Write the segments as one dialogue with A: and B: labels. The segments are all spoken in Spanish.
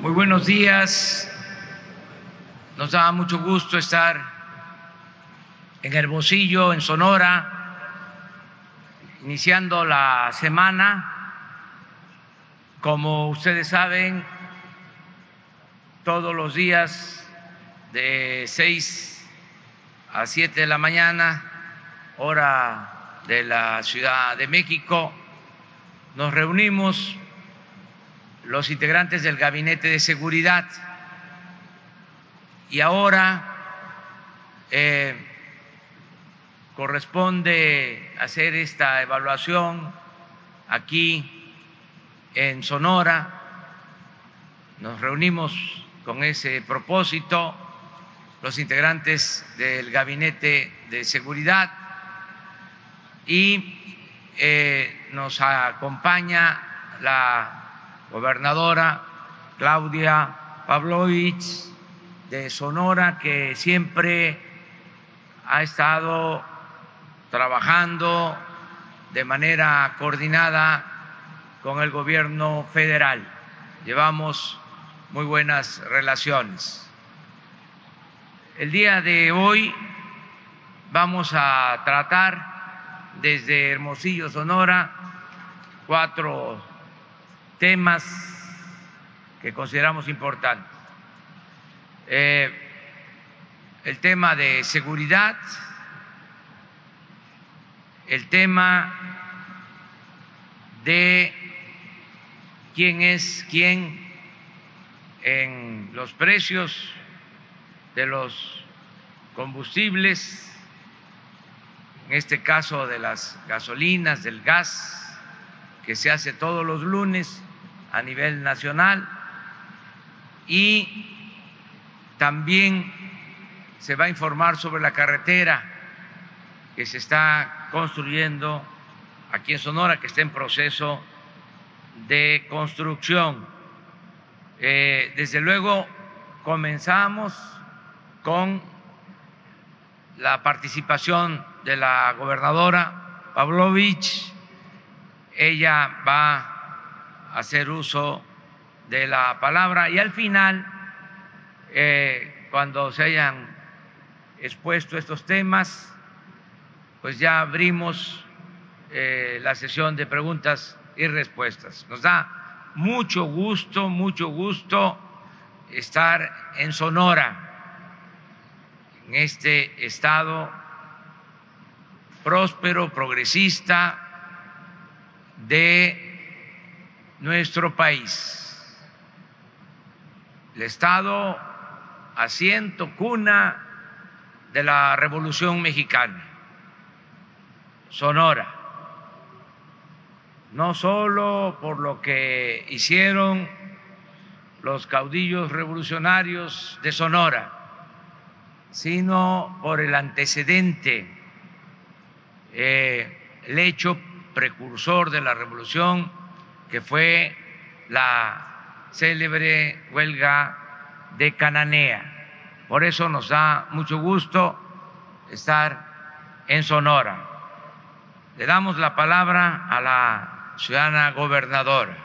A: Muy buenos días. Nos da mucho gusto estar en Hermosillo, en Sonora, iniciando la semana. Como ustedes saben, todos los días de 6 a 7 de la mañana, hora de la Ciudad de México, nos reunimos los integrantes del Gabinete de Seguridad y ahora eh, corresponde hacer esta evaluación aquí en Sonora. Nos reunimos con ese propósito los integrantes del Gabinete de Seguridad y eh, nos acompaña la gobernadora Claudia Pavlovich de Sonora, que siempre ha estado trabajando de manera coordinada con el gobierno federal. Llevamos muy buenas relaciones. El día de hoy vamos a tratar desde Hermosillo, Sonora, cuatro temas que consideramos importantes. Eh, el tema de seguridad, el tema de quién es quién en los precios de los combustibles, en este caso de las gasolinas, del gas, que se hace todos los lunes a nivel nacional y también se va a informar sobre la carretera que se está construyendo aquí en Sonora, que está en proceso de construcción. Eh, desde luego comenzamos con la participación de la gobernadora Pavlovich. Ella va hacer uso de la palabra y al final, eh, cuando se hayan expuesto estos temas, pues ya abrimos eh, la sesión de preguntas y respuestas. Nos da mucho gusto, mucho gusto estar en Sonora, en este estado próspero, progresista, de nuestro país. El Estado asiento, cuna de la Revolución Mexicana, Sonora, no solo por lo que hicieron los caudillos revolucionarios de Sonora, sino por el antecedente, eh, el hecho precursor de la revolución que fue la célebre huelga de Cananea. Por eso nos da mucho gusto estar en Sonora. Le damos la palabra a la ciudadana gobernadora.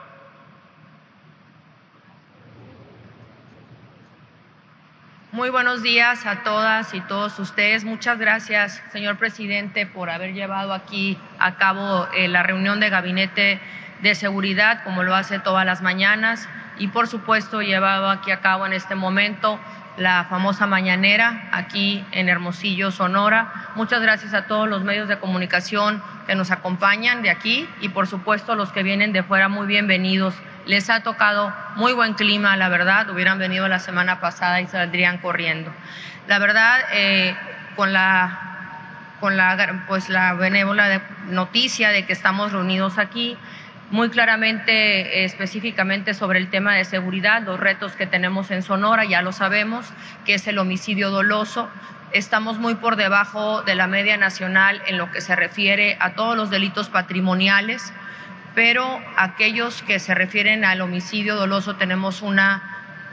B: Muy buenos días a todas y todos ustedes. Muchas gracias, señor presidente, por haber llevado aquí a cabo eh, la reunión de gabinete de seguridad, como lo hace todas las mañanas, y por supuesto llevado aquí a cabo en este momento la famosa mañanera aquí en Hermosillo, Sonora. Muchas gracias a todos los medios de comunicación que nos acompañan de aquí y por supuesto los que vienen de fuera, muy bienvenidos. Les ha tocado muy buen clima, la verdad, hubieran venido la semana pasada y saldrían corriendo. La verdad, eh, con la con la pues la benévola noticia de que estamos reunidos aquí, muy claramente, específicamente sobre el tema de seguridad, los retos que tenemos en Sonora, ya lo sabemos, que es el homicidio doloso. Estamos muy por debajo de la media nacional en lo que se refiere a todos los delitos patrimoniales, pero aquellos que se refieren al homicidio doloso tenemos una,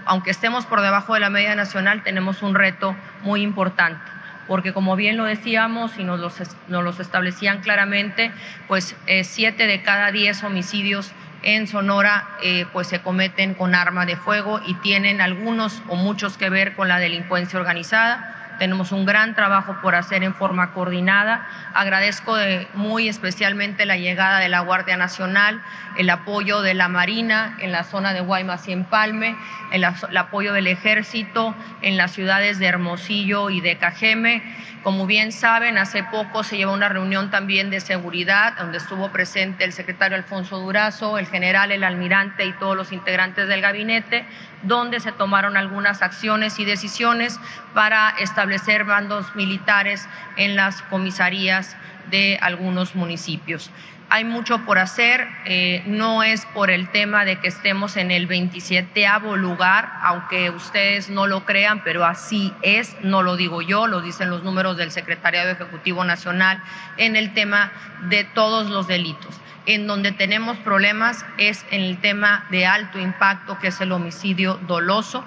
B: aunque estemos por debajo de la media nacional, tenemos un reto muy importante porque como bien lo decíamos y nos los, establecían claramente, pues eh, siete de cada diez homicidios en Sonora eh, pues se cometen con arma de fuego y tienen algunos o muchos que ver con la delincuencia organizada. Tenemos un gran trabajo por hacer en forma coordinada. Agradezco muy especialmente la llegada de la Guardia Nacional, el apoyo de la Marina en la zona de Guaymas y Empalme, el, el apoyo del Ejército en las ciudades de Hermosillo y de Cajeme. Como bien saben, hace poco se llevó una reunión también de seguridad donde estuvo presente el secretario Alfonso Durazo, el general, el almirante y todos los integrantes del gabinete donde se tomaron algunas acciones y decisiones para establecer bandos militares en las comisarías de algunos municipios. Hay mucho por hacer, eh, no es por el tema de que estemos en el 27 lugar, aunque ustedes no lo crean, pero así es, no lo digo yo, lo dicen los números del Secretariado Ejecutivo Nacional en el tema de todos los delitos. En donde tenemos problemas es en el tema de alto impacto, que es el homicidio doloso,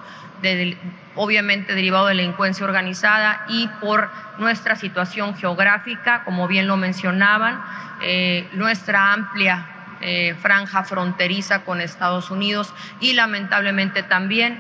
B: obviamente derivado de delincuencia organizada y por nuestra situación geográfica, como bien lo mencionaban, eh, nuestra amplia eh, franja fronteriza con Estados Unidos y lamentablemente también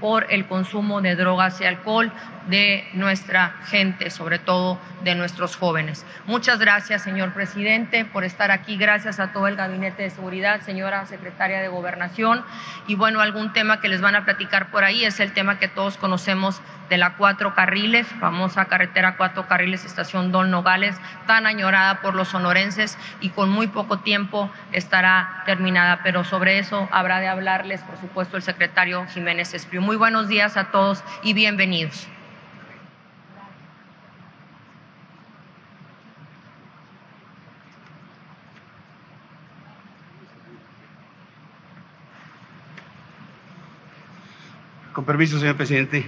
B: por el consumo de drogas y alcohol de nuestra gente, sobre todo de nuestros jóvenes. Muchas gracias, señor presidente, por estar aquí. Gracias a todo el Gabinete de Seguridad, señora secretaria de Gobernación. Y bueno, algún tema que les van a platicar por ahí es el tema que todos conocemos de la cuatro carriles, famosa carretera cuatro carriles, estación Don Nogales, tan añorada por los sonorenses y con muy poco tiempo estará terminada. Pero sobre eso habrá de hablarles, por supuesto, el secretario Jiménez Espriu. Muy buenos días a todos y bienvenidos.
C: Con permiso, señor presidente.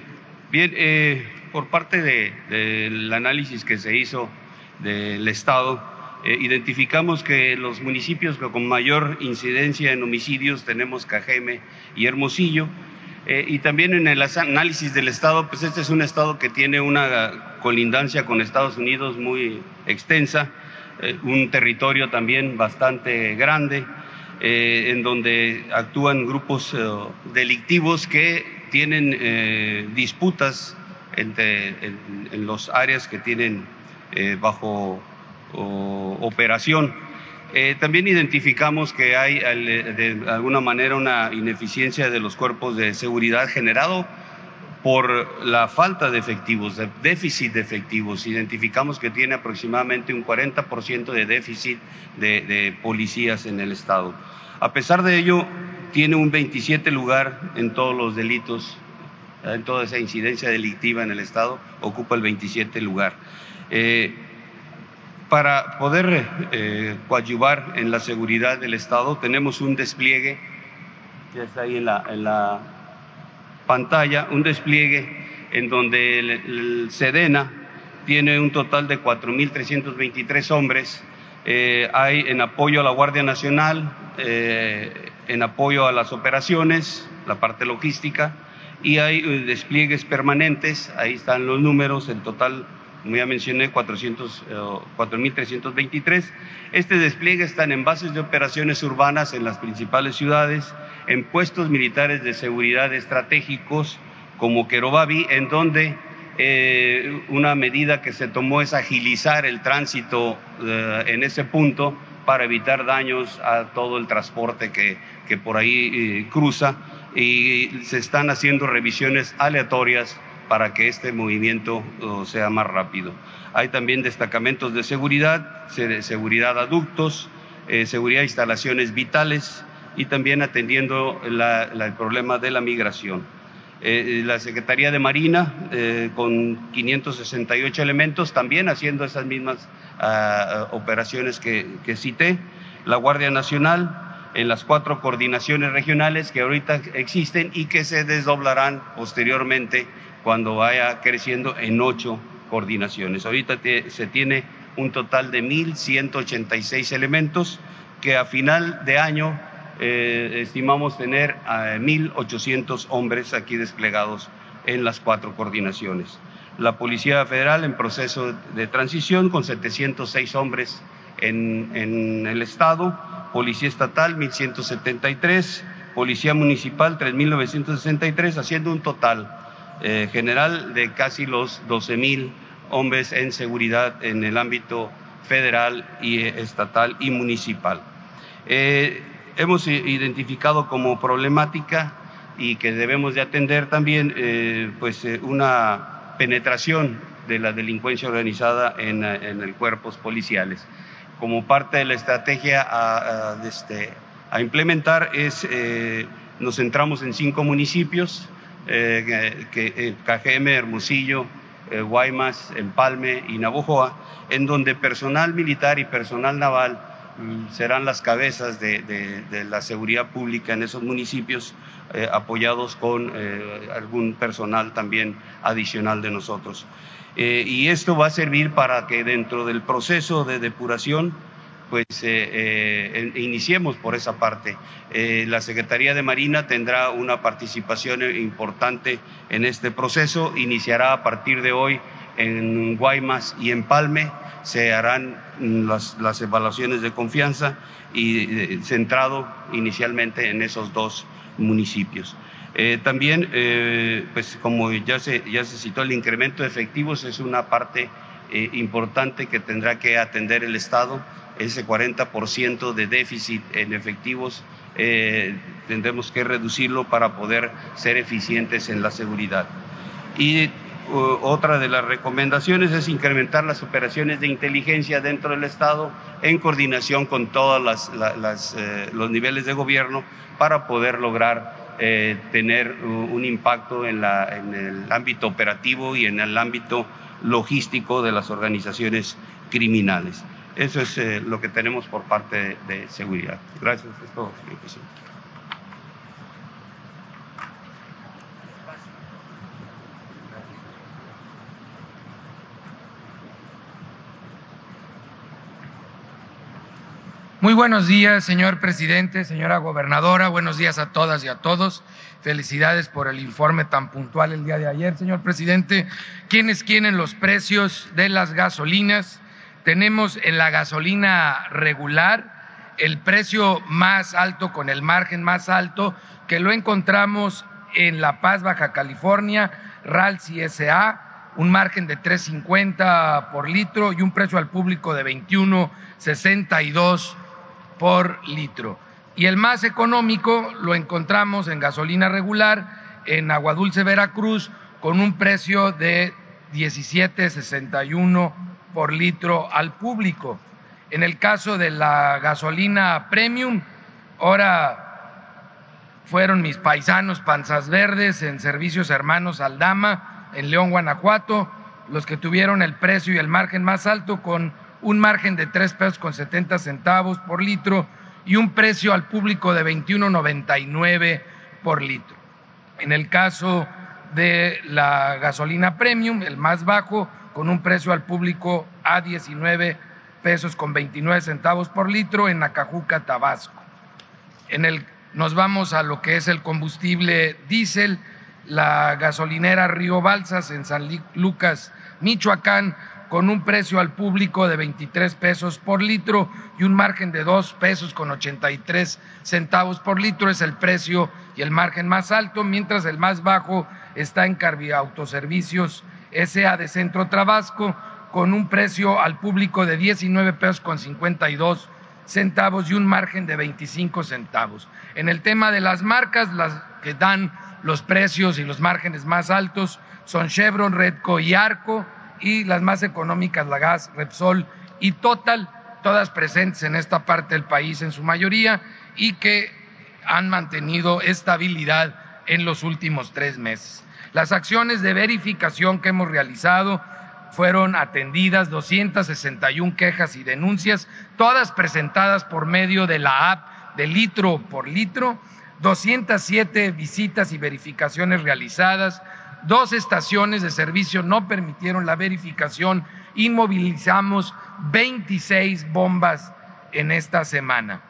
C: Bien, eh, por parte del análisis que se hizo del Estado, eh, identificamos que los municipios con mayor incidencia en homicidios tenemos Cajeme y Hermosillo. Eh, y también en el análisis del Estado, pues este es un Estado que tiene una colindancia con Estados Unidos muy extensa, un territorio también bastante grande, en donde actúan grupos delictivos que tienen eh, disputas entre, en, los áreas que tienen eh, bajo operación. Eh, también identificamos que hay de alguna manera una ineficiencia de los cuerpos de seguridad generado por la falta de efectivos, de déficit de efectivos. Identificamos que tiene aproximadamente un 40% de déficit de, de policías en el Estado. A pesar de ello, tiene un 27 lugar en todos los delitos, en toda esa incidencia delictiva en el Estado, ocupa el 27 lugar. Eh, para poder eh, coadyuvar en la seguridad del Estado, tenemos un despliegue, ya está ahí en la, pantalla, un despliegue en donde el, SEDENA tiene un total de 4.323 hombres, eh, hay en apoyo a la Guardia Nacional, en apoyo a las operaciones, la parte logística, y hay eh, despliegues permanentes, ahí están los números, en total, como ya mencioné, 4.323. Eh, este despliegue están en bases de operaciones urbanas en las principales ciudades, en puestos militares de seguridad estratégicos como Querobabi, en donde una medida que se tomó es agilizar el tránsito en ese punto para evitar daños a todo el transporte que, que por ahí eh, cruza y se están haciendo revisiones aleatorias para que este movimiento sea más rápido. Hay también destacamentos de seguridad, de seguridad aductos, eh, seguridad de instalaciones vitales y también atendiendo el problema de la migración. Eh, la Secretaría de Marina con 568 elementos, también haciendo esas mismas operaciones que, cité, la Guardia Nacional, en las cuatro coordinaciones regionales que ahorita existen y que se desdoblarán posteriormente cuando vaya creciendo en ocho coordinaciones. Ahorita se tiene un total de 1.186 elementos que a final de año eh, estimamos tener a 1.800 hombres aquí desplegados en las cuatro coordinaciones. La Policía Federal en proceso de transición con 706 hombres en, en el Estado, Policía Estatal 1.173, Policía Municipal 3.963, haciendo un total eh, general de casi los 12.000 hombres en seguridad en el ámbito federal y estatal y municipal. Eh, hemos identificado como problemática y que debemos de atender también eh, pues eh, una penetración de la delincuencia organizada en, en el cuerpos policiales. Como parte de la estrategia a, este, implementar es, eh, nos centramos en cinco municipios, que, KGM, Hermosillo, Guaymas, Empalme y Navojoa, en donde personal militar y personal naval serán las cabezas de, la seguridad pública en esos municipios, eh, apoyados con eh, algún personal también adicional de nosotros. Eh, y esto va a servir para que dentro del proceso de depuración, pues iniciemos por esa parte. la Secretaría de Marina tendrá una participación importante en este proceso, iniciará a partir de hoy en Guaymas y en Palme se harán las, evaluaciones de confianza y eh, centrado inicialmente en esos dos municipios. Eh, también, eh, pues como ya se, ya se citó, el incremento de efectivos es una parte importante que tendrá que atender el Estado. Ese 40% de déficit en efectivos tendremos que reducirlo para poder ser eficientes en la seguridad. Y otra de las recomendaciones es incrementar las operaciones de inteligencia dentro del Estado en coordinación con todos eh, los niveles de gobierno para poder lograr eh, tener un impacto en, el ámbito operativo y en el ámbito logístico de las organizaciones criminales. Eso es eh, lo que tenemos por parte de, seguridad. Gracias. señor presidente.
D: Muy buenos días, señor presidente, señora gobernadora, buenos días a todas y a todos. Felicidades por el informe tan puntual el día de ayer, señor presidente. ¿Quiénes quieren los precios de las gasolinas? Tenemos en la gasolina regular el precio más alto con el margen más alto que lo encontramos en La Paz, Baja California, RALS SA, un margen de 3.50 por litro y un precio al público de 21.62 por litro. Y el más económico lo encontramos en gasolina regular en Aguadulce, Veracruz, con un precio de 17.61 por litro al público. En el caso de la gasolina premium, ahora fueron mis paisanos Panzas Verdes en Servicios Hermanos Aldama, en León, Guanajuato, los que tuvieron el precio y el margen más alto con un margen de tres pesos con 70 centavos por litro y un precio al público de 21.99 por litro. En el caso de la gasolina premium, el más bajo, con un precio al público a 19 pesos con 29 centavos por litro en Acajuca, Tabasco. En el, nos vamos a lo que es el combustible diésel, la gasolinera Río Balsas en San Lucas, Michoacán, con un precio al público de 23 pesos por litro y un margen de 2 pesos con 83 centavos por litro es el precio y el margen más alto, mientras el más bajo está en Carbiautoservicios SA de Centro Tabasco con un precio al público de 19 pesos con 52 centavos y un margen de 25 centavos. En el tema de las marcas, las que dan los precios y los márgenes más altos son Chevron, Redco y Arco y las más económicas, la Gas, Repsol y Total, todas presentes en esta parte del país en su mayoría y que han mantenido estabilidad en los últimos tres meses. Las acciones de verificación que hemos realizado fueron atendidas 261 quejas y denuncias, todas presentadas por medio de la app de litro por litro, 207 visitas y verificaciones realizadas, dos estaciones de servicio no permitieron la verificación, inmovilizamos 26 bombas en esta semana.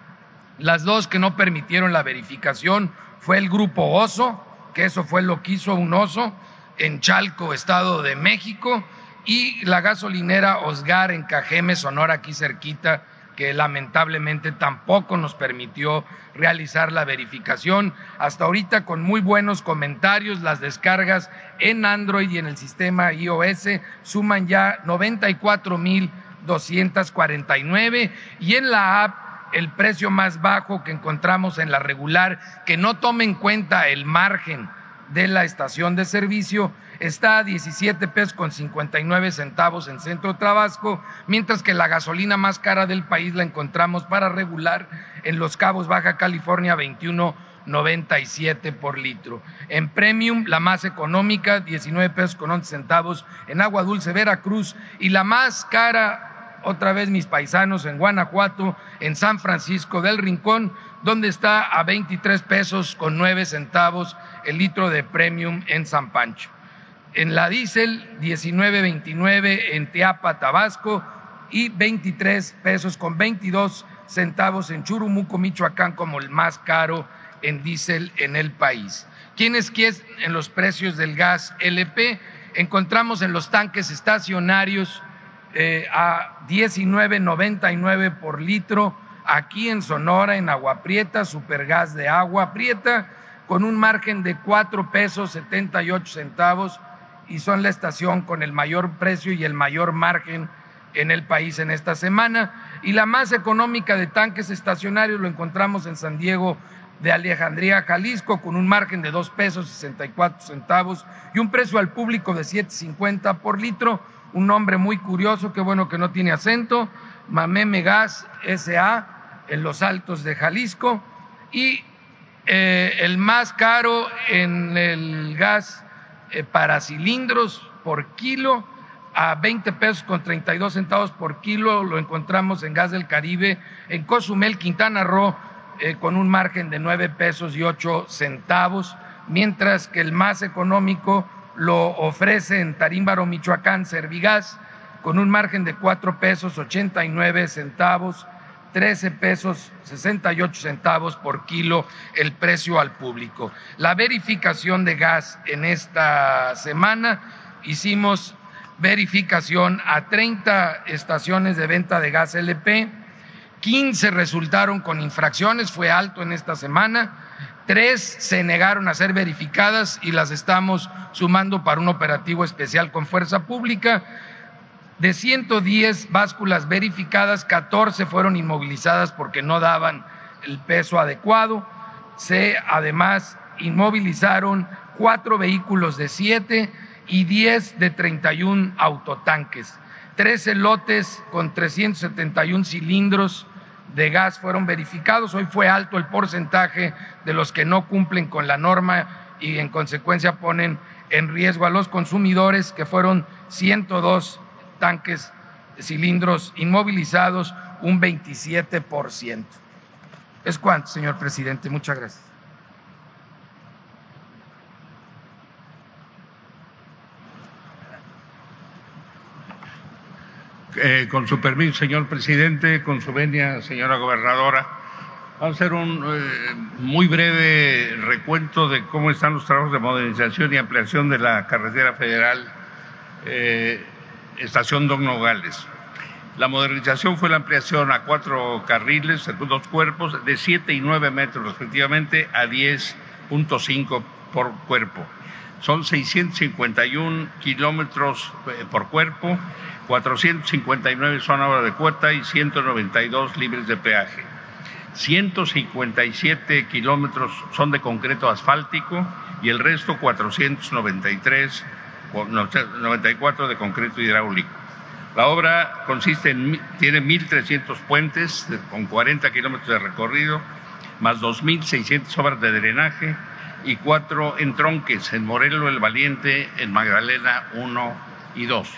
D: Las dos que no permitieron la verificación fue el grupo Oso, que eso fue lo que hizo un oso en Chalco, Estado de México, y la gasolinera Osgar en Cajeme, Sonora, aquí cerquita, que lamentablemente tampoco nos permitió realizar la verificación. Hasta ahorita con muy buenos comentarios, las descargas en Android y en el sistema iOS suman ya 94.249 y en la app el precio más bajo que encontramos en la regular, que no tome en cuenta el margen de la estación de servicio, está a 17 pesos con 59 centavos en Centro Tabasco, mientras que la gasolina más cara del país la encontramos para regular en Los Cabos, Baja California, 21.97 por litro. En Premium, la más económica, 19 pesos con 11 centavos en Agua Dulce, Veracruz, y la más cara, otra vez mis paisanos, en Guanajuato, en San Francisco del Rincón, donde está a 23 pesos con 9 centavos el litro de Premium en San Pancho en la diésel 19.29 en Teapa, Tabasco y 23 pesos con 22 centavos en Churumuco, Michoacán como el más caro en diésel en el país. ¿Quiénes quieren en los precios del gas LP? Encontramos en los tanques estacionarios eh, a 19.99 por litro, aquí en Sonora, en Agua Prieta, Supergas de Agua Prieta, con un margen de 4 pesos 78 centavos y son la estación con el mayor precio y el mayor margen en el país en esta semana. Y la más económica de tanques estacionarios lo encontramos en San Diego de Alejandría, Jalisco, con un margen de dos pesos 64 centavos y un precio al público de 7.50 por litro. Un nombre muy curioso, que bueno que no tiene acento, Mameme Gas SA, en los altos de Jalisco. Y eh, el más caro en el gas eh, para cilindros por kilo a 20 pesos con 32 centavos por kilo, lo encontramos en Gas del Caribe, en Cozumel, Quintana Roo, eh, con un margen de 9 pesos y 8 centavos, mientras que el más económico lo ofrece en Tarímbaro, Michoacán, Servigas, con un margen de 4 pesos 89 centavos 13 pesos 68 centavos por kilo el precio al público. La verificación de gas en esta semana hicimos verificación a 30 estaciones de venta de gas LP, 15 resultaron con infracciones, fue alto en esta semana, tres se negaron a ser verificadas y las estamos sumando para un operativo especial con fuerza pública de 110 básculas verificadas, 14 fueron inmovilizadas porque no daban el peso adecuado. Se además inmovilizaron cuatro vehículos de siete y 10 de 31 autotanques. 13 lotes con 371 cilindros de gas fueron verificados. Hoy fue alto el porcentaje de los que no cumplen con la norma y en consecuencia ponen en riesgo a los consumidores, que fueron 102 tanques, cilindros inmovilizados, un 27%. Es cuánto, señor presidente. Muchas gracias.
E: Eh, con su permiso, señor presidente, con su venia, señora gobernadora, vamos a hacer un eh, muy breve recuento de cómo están los trabajos de modernización y ampliación de la carretera federal eh, estación Don Nogales. La modernización fue la ampliación a cuatro carriles, dos cuerpos, de 7 y 9 metros respectivamente, a 10.5 por cuerpo. Son 651 kilómetros eh, por cuerpo, 459 son ahora de cuota y 192 libres de peaje. 157 kilómetros son de concreto asfáltico y el resto 493 94 de concreto hidráulico. La obra consiste en, tiene 1.300 puentes con 40 kilómetros de recorrido, más 2.600 obras de drenaje y cuatro entronques en Morelos el Valiente, en Magdalena 1 y 2.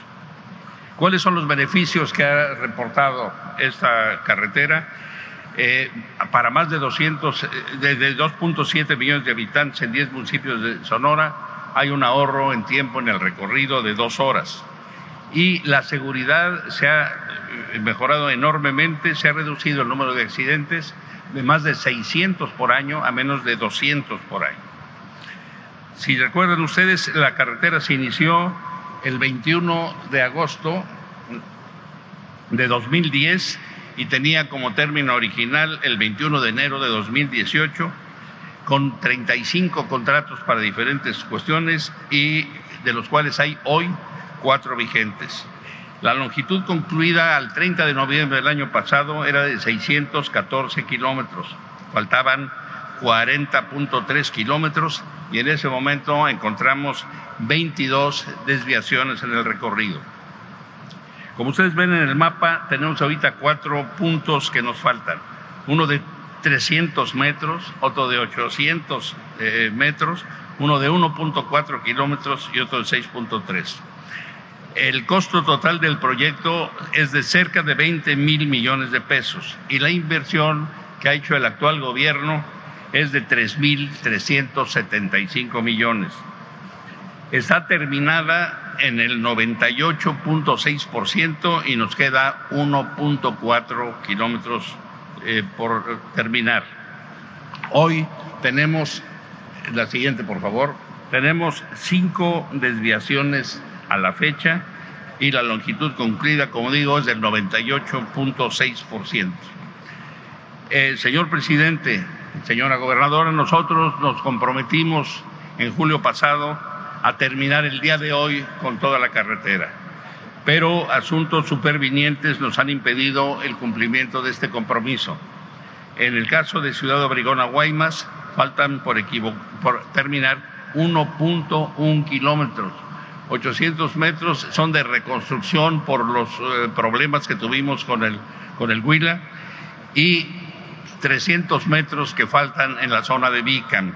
E: ¿Cuáles son los beneficios que ha reportado esta carretera? eh, para más de 200, de 2.7 millones de habitantes en 10 municipios de Sonora, hay un ahorro en tiempo en el recorrido de dos horas. Y la seguridad se ha mejorado enormemente, se ha reducido el número de accidentes de más de 600 por año a menos de 200 por año. Si recuerdan ustedes, la carretera se inició el 21 de agosto de 2010 y tenía como término original el 21 de enero de 2018 con 35 contratos para diferentes cuestiones y de los cuales hay hoy cuatro vigentes. La longitud concluida al 30 de noviembre del año pasado era de 614 kilómetros. Faltaban 40.3 kilómetros y en ese momento encontramos 22 desviaciones en el recorrido. Como ustedes ven en el mapa, tenemos ahorita cuatro puntos que nos faltan. Uno de 300 metros, otro de 800 eh, metros, uno de 1.4 kilómetros y otro de 6.3. El costo total del proyecto es de cerca de 20 mil millones de pesos y la inversión que ha hecho el actual gobierno es de 3.375 millones. Está terminada en el 98.6% y nos queda 1.4 kilómetros eh, por terminar. Hoy tenemos, la siguiente por favor, tenemos cinco desviaciones a la fecha y la longitud concluida, como digo, es del 98.6%. Eh, señor presidente, señora gobernadora, nosotros nos comprometimos en julio pasado a terminar el día de hoy con toda la carretera, pero asuntos supervinientes nos han impedido el cumplimiento de este compromiso. En el caso de Ciudad Obregón a Guaymas, faltan por, por terminar 1.1 kilómetros 800 metros son de reconstrucción por los eh, problemas que tuvimos con el, con el Huila y 300 metros que faltan en la zona de Vican.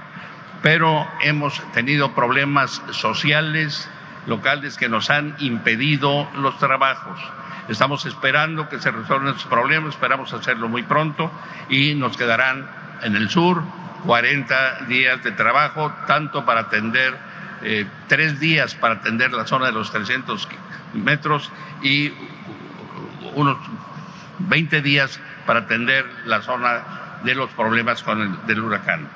E: Pero hemos tenido problemas sociales, locales que nos han impedido los trabajos. Estamos esperando que se resuelvan esos problemas, esperamos hacerlo muy pronto y nos quedarán en el sur 40 días de trabajo, tanto para atender eh, tres días para atender la zona de los 300 metros y unos 20 días para atender la zona de los problemas con el, huracán.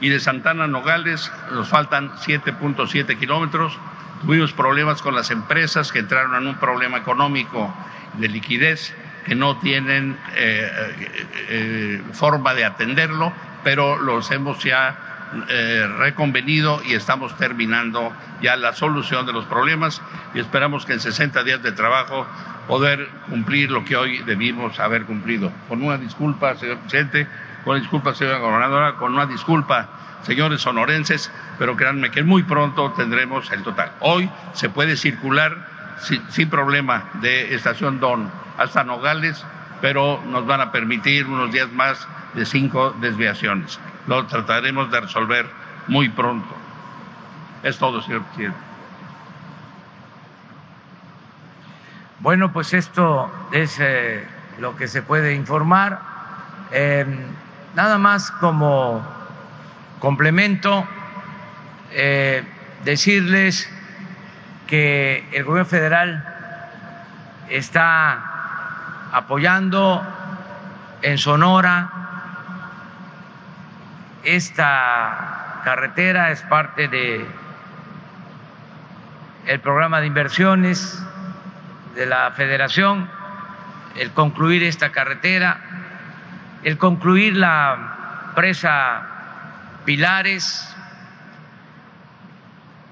E: Y de Santana Nogales nos faltan 7.7 kilómetros. Tuvimos problemas con las empresas que entraron en un problema económico de liquidez que no tienen eh, eh, forma de atenderlo, pero los hemos ya eh, reconvenido y estamos terminando ya la solución de los problemas y esperamos que en 60 días de trabajo poder cumplir lo que hoy debimos haber cumplido. Con una disculpa, señor presidente, con una disculpa, señora gobernadora, con una disculpa, señores sonorenses, pero créanme que muy pronto tendremos el total. Hoy se puede circular sin, sin problema de Estación Don hasta Nogales, pero nos van a permitir unos días más de cinco desviaciones lo trataremos de resolver muy pronto. Es todo, señor presidente.
A: Bueno, pues esto es eh, lo que se puede informar. Eh, nada más como complemento, eh, decirles que el gobierno federal está apoyando en Sonora esta carretera es parte de el programa de inversiones de la Federación, el concluir esta carretera, el concluir la presa Pilares,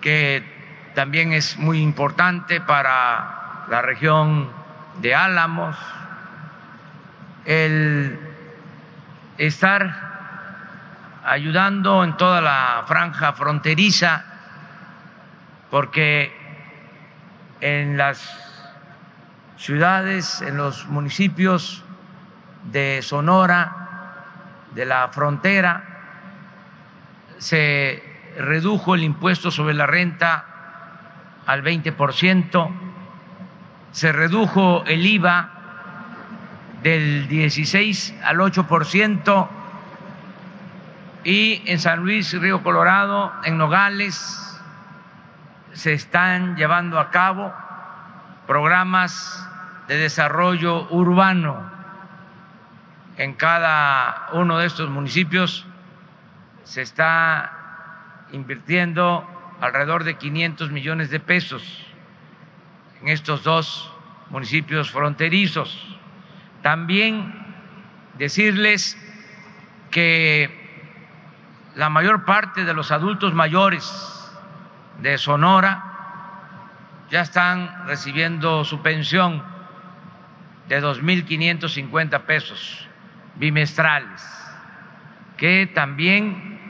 A: que también es muy importante para la región de Álamos, el estar ayudando en toda la franja fronteriza, porque en las ciudades, en los municipios de Sonora, de la frontera, se redujo el impuesto sobre la renta al 20%, se redujo el IVA del 16 al 8%, y en San Luis Río Colorado, en Nogales, se están llevando a cabo programas de desarrollo urbano. En cada uno de estos municipios se está invirtiendo alrededor de 500 millones de pesos en estos dos municipios fronterizos. También decirles que la mayor parte de los adultos mayores de Sonora ya están recibiendo su pensión de 2.550 pesos bimestrales, que también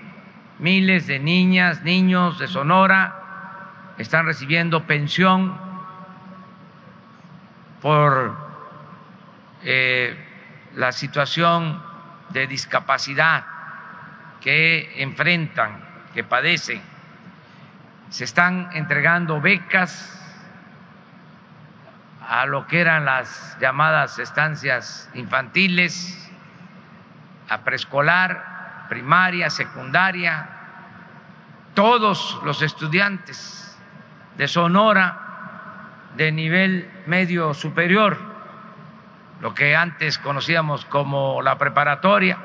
A: miles de niñas, niños de Sonora están recibiendo pensión por eh, la situación de discapacidad que enfrentan, que padecen. Se están entregando becas a lo que eran las llamadas estancias infantiles, a preescolar, primaria, secundaria, todos los estudiantes de Sonora de nivel medio superior, lo que antes conocíamos como la preparatoria,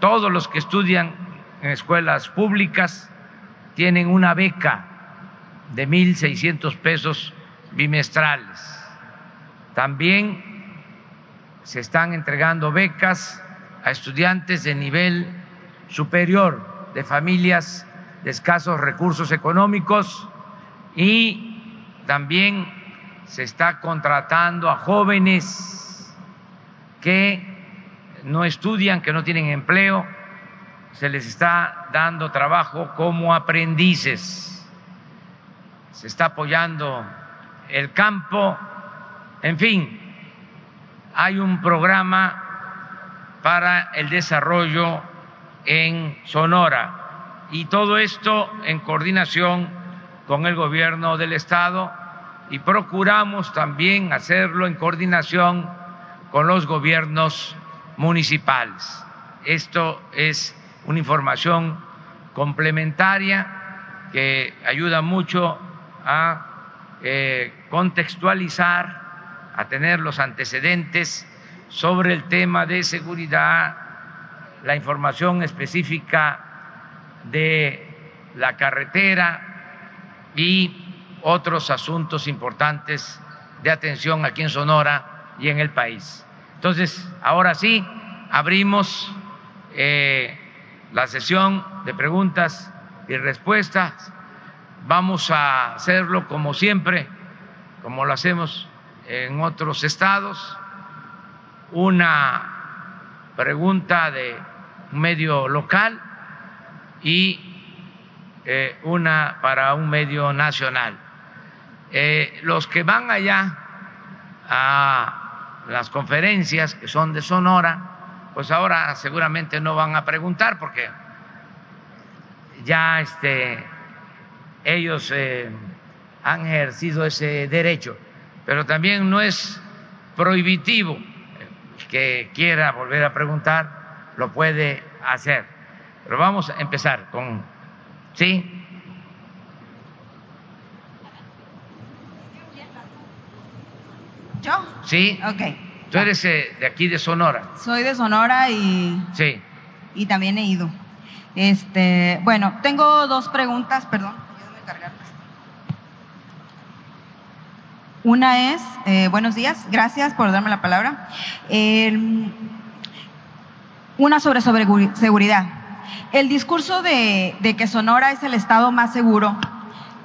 A: todos los que estudian en escuelas públicas tienen una beca de 1.600 pesos bimestrales. También se están entregando becas a estudiantes de nivel superior de familias de escasos recursos económicos y también se está contratando a jóvenes que no estudian, que no tienen empleo, se les está dando trabajo como aprendices, se está apoyando el campo, en fin, hay un programa para el desarrollo en Sonora y todo esto en coordinación con el gobierno del estado y procuramos también hacerlo en coordinación con los gobiernos municipales. Esto es una información complementaria que ayuda mucho a eh, contextualizar, a tener los antecedentes sobre el tema de seguridad, la información específica de la carretera y otros asuntos importantes de atención aquí en Sonora y en el país. Entonces, ahora sí, abrimos eh, la sesión de preguntas y respuestas. Vamos a hacerlo como siempre, como lo hacemos en otros estados, una pregunta de un medio local y eh, una para un medio nacional. Eh, los que van allá a las conferencias que son de Sonora, pues ahora seguramente no van a preguntar porque ya este, ellos eh, han ejercido ese derecho, pero también no es prohibitivo que quiera volver a preguntar, lo puede hacer. Pero vamos a empezar con, ¿sí?
F: ¿Yo?
A: Sí.
F: Ok.
A: Tú eres eh, de aquí de Sonora.
F: Soy de Sonora y,
A: Sí.
F: y también he ido. Este, bueno, tengo dos preguntas, perdón. ayúdame a cargar. Una es, eh, buenos días, gracias por darme la palabra. Una sobre, seguridad. El discurso de, que Sonora es el estado más seguro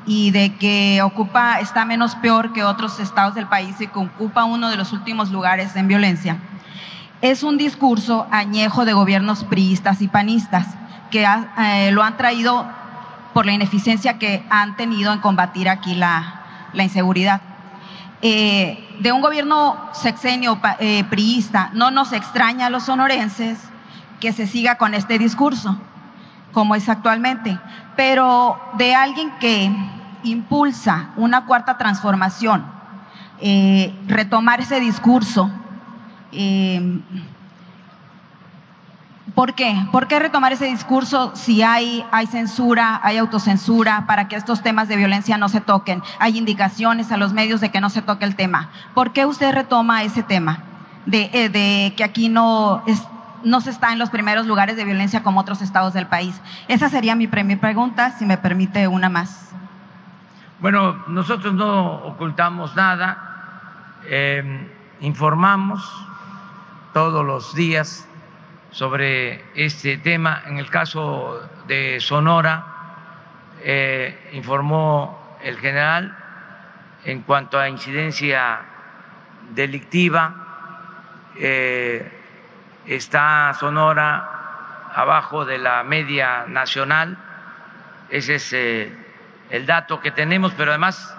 F: y de que ocupa, está menos peor que otros estados del país y que ocupa uno de los últimos lugares en violencia, es un discurso añejo de gobiernos priistas y panistas que eh, lo han traído por la ineficiencia que han tenido en combatir aquí la inseguridad. Eh, de un gobierno sexenio eh, priista no nos extraña a los sonorenses que se siga con este discurso, como es actualmente, pero de alguien que impulsa una cuarta transformación, eh, retomar ese discurso ¿Por qué? ¿Por qué retomar ese discurso si hay, hay censura, hay autocensura para que estos temas de violencia no se toquen? Hay indicaciones a los medios de que no se toque el tema. ¿Por qué usted retoma ese tema de, eh, de que aquí no, es, no se está en los primeros lugares de violencia como otros estados del país? Esa sería mi primera pregunta, si me permite una más.
A: Bueno, nosotros no ocultamos nada, eh, informamos todos los días sobre este tema. En el caso de Sonora, eh, informó el general en cuanto a incidencia delictiva, eh, está Sonora abajo de la media nacional, ese es eh, el dato que tenemos, pero además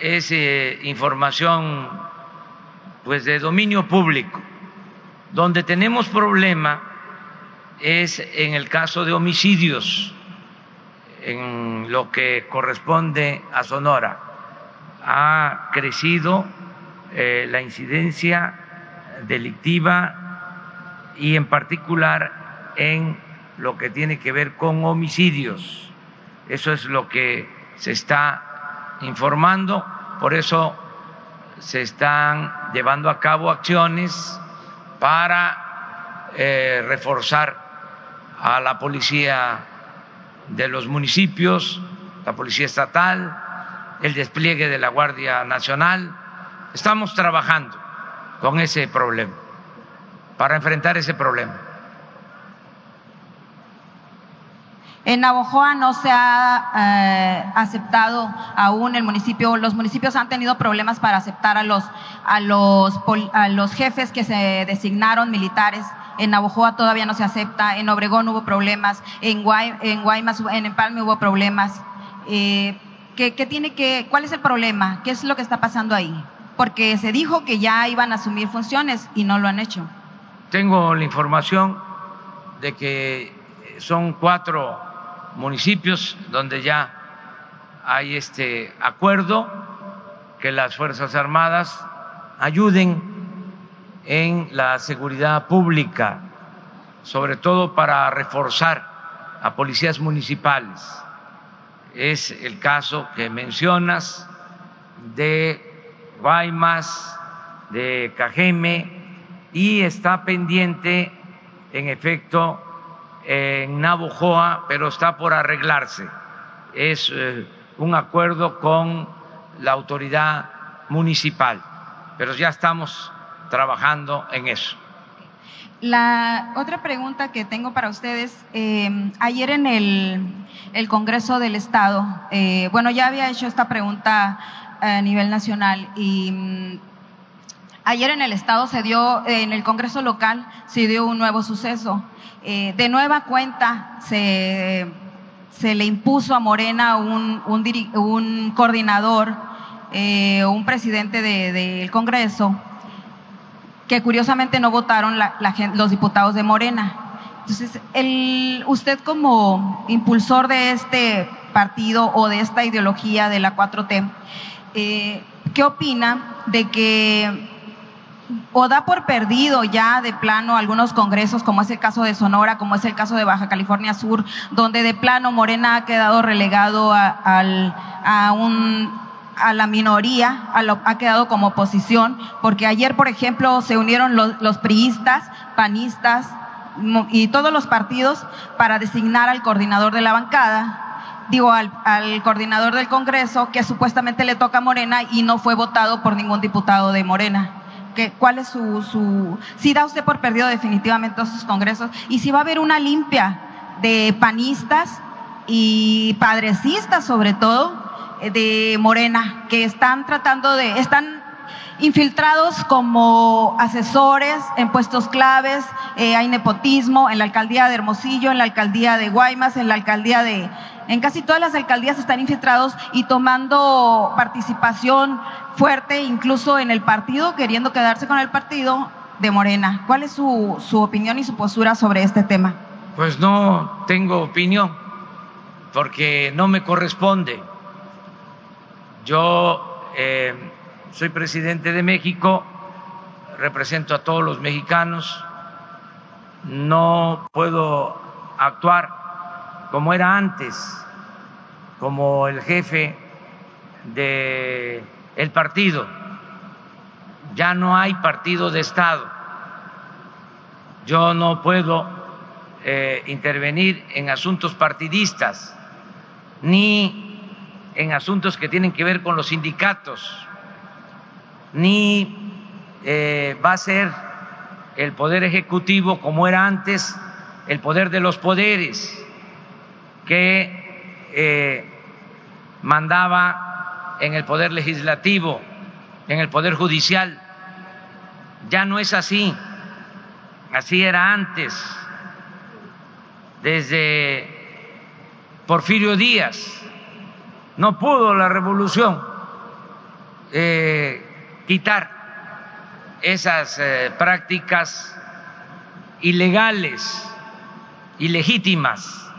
A: es información pues de dominio público donde tenemos problema es en el caso de homicidios, en lo que corresponde a Sonora. Ha crecido eh, la incidencia delictiva y en particular en lo que tiene que ver con homicidios. Eso es lo que se está informando, por eso se están llevando a cabo acciones para eh, reforzar a la policía de los municipios, la policía estatal, el despliegue de la Guardia Nacional. Estamos trabajando con ese problema, para enfrentar ese problema.
F: En Navojoa no se ha eh, aceptado aún el municipio, los municipios han tenido problemas para aceptar a los, a los, a los jefes que se designaron militares. En Navojoa todavía no se acepta, en Obregón hubo problemas, en, en Guaymas, en Empalme hubo problemas. Eh, ¿qué, ¿qué, tiene que, ¿Cuál es el problema? ¿Qué es lo que está pasando ahí? Porque se dijo que ya iban a asumir funciones y no lo han hecho.
A: Tengo la información de que son cuatro municipios donde ya hay este acuerdo que las Fuerzas Armadas ayuden en la seguridad pública, sobre todo para reforzar a policías municipales. Es el caso que mencionas de Guaymas, de Cajeme, y está pendiente, en efecto, en Navojoa, pero está por arreglarse. Es eh, un acuerdo con la autoridad municipal, pero ya estamos trabajando en eso.
F: La otra pregunta que tengo para ustedes, eh, ayer en el, Congreso del Estado, eh, bueno, ya había hecho esta pregunta a nivel nacional y mm, ayer en el Estado se dio, en el Congreso local se dio un nuevo suceso. Eh, de nueva cuenta se, se, le impuso a Morena un, un, coordinador, eh, un presidente del Congreso, que curiosamente no votaron los diputados de Morena. Entonces, el, usted como impulsor de este partido o de esta ideología de la 4T, eh, ¿qué opina de que o da por perdido ya de plano algunos congresos, como es el caso de Sonora, como es el caso de Baja California Sur, donde de plano Morena ha quedado relegado a, a, un, a la minoría, ha quedado como oposición, porque ayer, por ejemplo, se unieron los, los priistas, panistas y todos los partidos para designar al coordinador de la bancada. Digo, al, al, coordinador del Congreso, que supuestamente le toca a Morena y no fue votado por ningún diputado de Morena cuál es su, su, si da usted por perdido definitivamente todos sus congresos y si va a haber una limpia de panistas y padrecistas sobre todo eh, de Morena que están tratando de, están infiltrados como asesores en puestos claves, eh, hay nepotismo en la alcaldía de Hermosillo, en la alcaldía de Guaymas, en la alcaldía de, en casi todas las alcaldías están infiltrados y tomando participación fuerte, incluso en el partido, queriendo quedarse con el partido de Morena. ¿Cuál es su, su opinión y su postura sobre este tema?
A: Pues no tengo opinión, porque no me corresponde. Yo eh, soy presidente de México, represento a todos los mexicanos, no puedo actuar como era antes, como el jefe del el partido. Ya no hay partido de Estado. Yo no puedo eh, intervenir en asuntos partidistas ni en asuntos que tienen que ver con los sindicatos, ni eh, va a ser el poder ejecutivo como era antes el poder de los poderes que eh, mandaba en el poder legislativo, en el poder judicial. Ya no es así, así era antes, desde Porfirio Díaz. No pudo la revolución eh, quitar esas eh, prácticas ilegales, ilegítimas.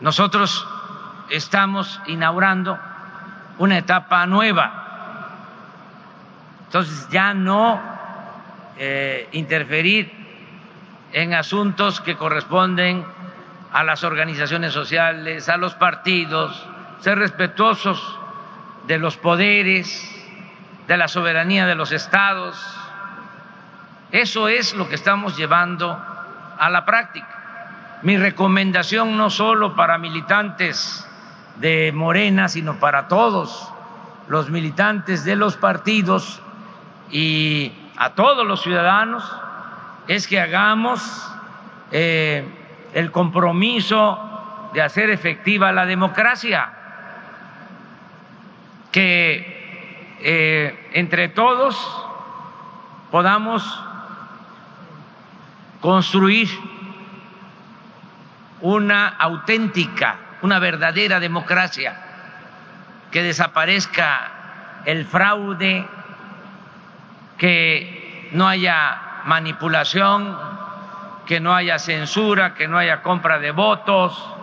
A: Nosotros estamos inaugurando una etapa nueva. Entonces ya no eh, interferir en asuntos que corresponden a las organizaciones sociales, a los partidos, ser respetuosos de los poderes, de la soberanía de los estados. Eso es lo que estamos llevando a la práctica. Mi recomendación no solo para militantes de Morena, sino para todos los militantes de los partidos y a todos los ciudadanos, es que hagamos eh, el compromiso de hacer efectiva la democracia, que eh, entre todos podamos construir una auténtica, una verdadera democracia, que desaparezca el fraude, que no haya manipulación, que no haya censura, que no haya compra de votos,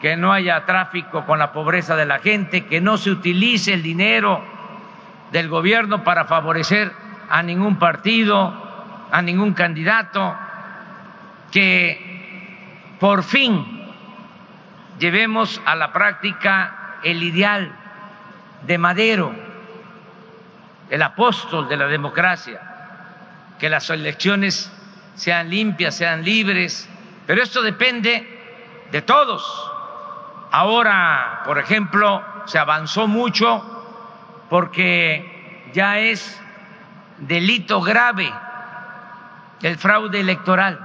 A: que no haya tráfico con la pobreza de la gente, que no se utilice el dinero del gobierno para favorecer a ningún partido, a ningún candidato, que por fin llevemos a la práctica el ideal de Madero, el apóstol de la democracia, que las elecciones sean limpias, sean libres, pero esto depende de todos. Ahora, por ejemplo, se avanzó mucho porque ya es delito grave el fraude electoral.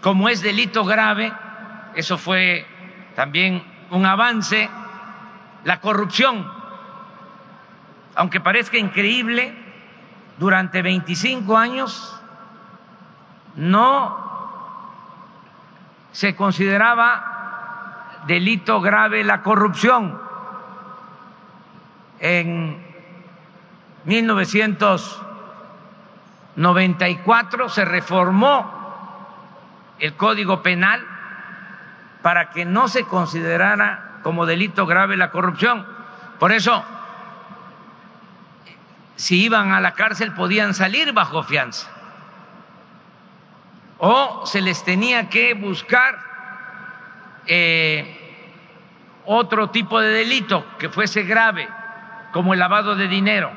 A: Como es delito grave, eso fue también un avance, la corrupción, aunque parezca increíble, durante 25 años no se consideraba delito grave la corrupción. En 1994 se reformó el Código Penal para que no se considerara como delito grave la corrupción. Por eso, si iban a la cárcel podían salir bajo fianza o se les tenía que buscar eh, otro tipo de delito que fuese grave como el lavado de dinero.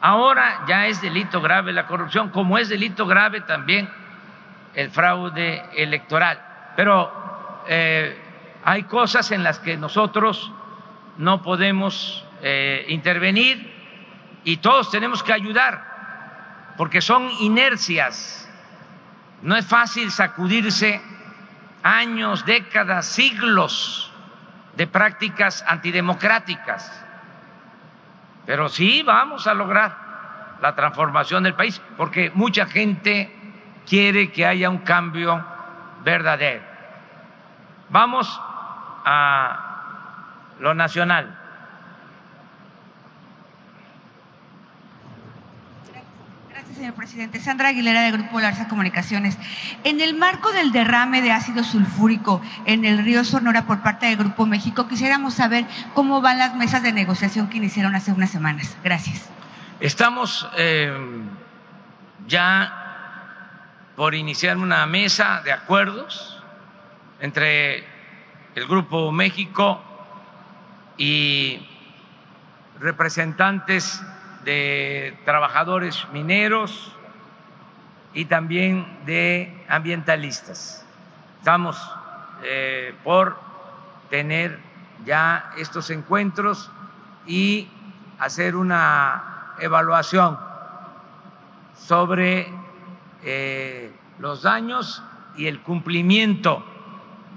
A: Ahora ya es delito grave la corrupción, como es delito grave también el fraude electoral. Pero eh, hay cosas en las que nosotros no podemos eh, intervenir y todos tenemos que ayudar, porque son inercias. No es fácil sacudirse años, décadas, siglos de prácticas antidemocráticas pero sí vamos a lograr la transformación del país, porque mucha gente quiere que haya un cambio verdadero. Vamos a lo nacional.
F: señor presidente. Sandra Aguilera, de Grupo Larsa Comunicaciones. En el marco del derrame de ácido sulfúrico en el río Sonora por parte del Grupo México, quisiéramos saber cómo van las mesas de negociación que iniciaron hace unas semanas. Gracias.
A: Estamos eh, ya por iniciar una mesa de acuerdos entre el Grupo México y representantes de trabajadores mineros y también de ambientalistas. Estamos eh, por tener ya estos encuentros y hacer una evaluación sobre eh, los daños y el cumplimiento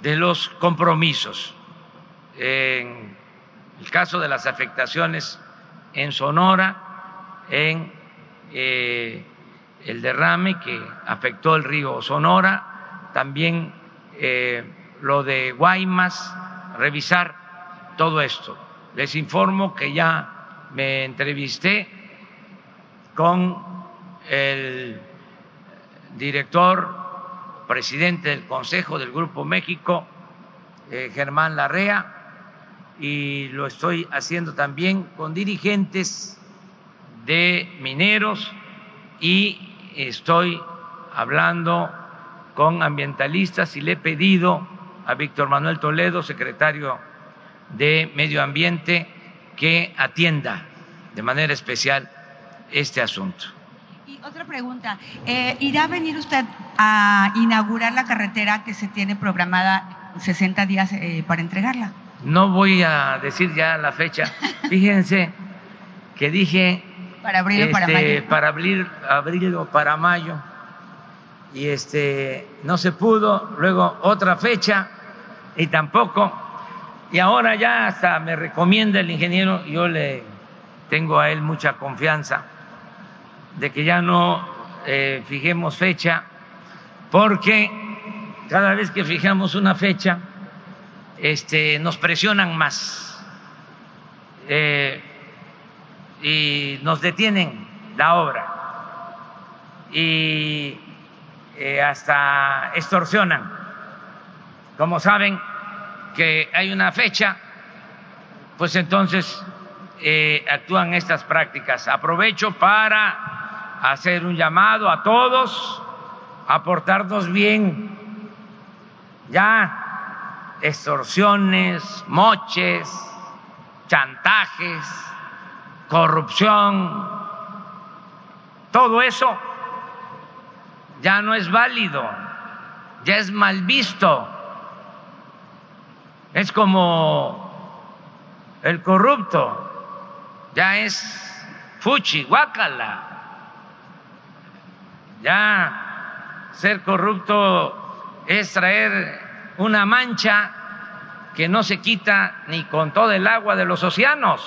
A: de los compromisos. En el caso de las afectaciones en Sonora, en eh, el derrame que afectó el río Sonora, también eh, lo de Guaymas, revisar todo esto. Les informo que ya me entrevisté con el director, presidente del Consejo del Grupo México, eh, Germán Larrea, y lo estoy haciendo también con dirigentes de mineros y estoy hablando con ambientalistas y le he pedido a Víctor Manuel Toledo, secretario de Medio Ambiente, que atienda de manera especial este asunto.
F: Y otra pregunta, eh, ¿irá a venir usted a inaugurar la carretera que se tiene programada 60 días eh, para entregarla?
A: No voy a decir ya la fecha. Fíjense que dije
F: para abril o para
A: este,
F: mayo.
A: para abril, abril o para mayo y este no se pudo. Luego otra fecha y tampoco. Y ahora ya hasta me recomienda el ingeniero, yo le tengo a él mucha confianza de que ya no eh, fijemos fecha, porque cada vez que fijamos una fecha, este, nos presionan más eh, y nos detienen la obra y eh, hasta extorsionan. Como saben que hay una fecha, pues entonces actúan estas prácticas. Aprovecho para hacer un llamado a todos a portarnos bien. Ya extorsiones, moches, chantajes, corrupción, todo eso ya no es válido, ya es mal visto. Es como el corrupto, ya es fuchi, guácala. Ya ser corrupto es traer una mancha que no se quita ni con todo el agua de los océanos.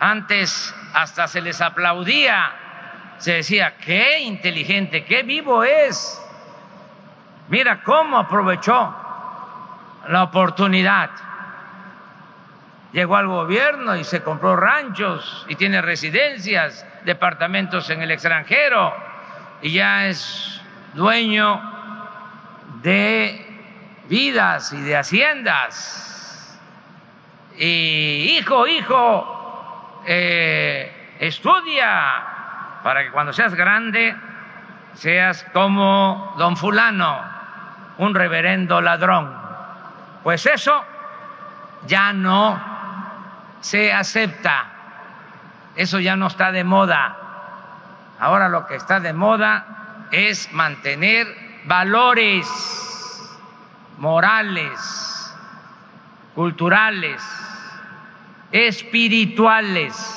A: Antes hasta se les aplaudía, se decía, qué inteligente, qué vivo es. Mira cómo aprovechó la oportunidad. Llegó al gobierno y se compró ranchos y tiene residencias, departamentos en el extranjero y ya es dueño de vidas y de haciendas. Y hijo, hijo, eh, estudia para que cuando seas grande seas como don fulano, un reverendo ladrón. Pues eso ya no se acepta, eso ya no está de moda. Ahora lo que está de moda es mantener valores morales, culturales, espirituales.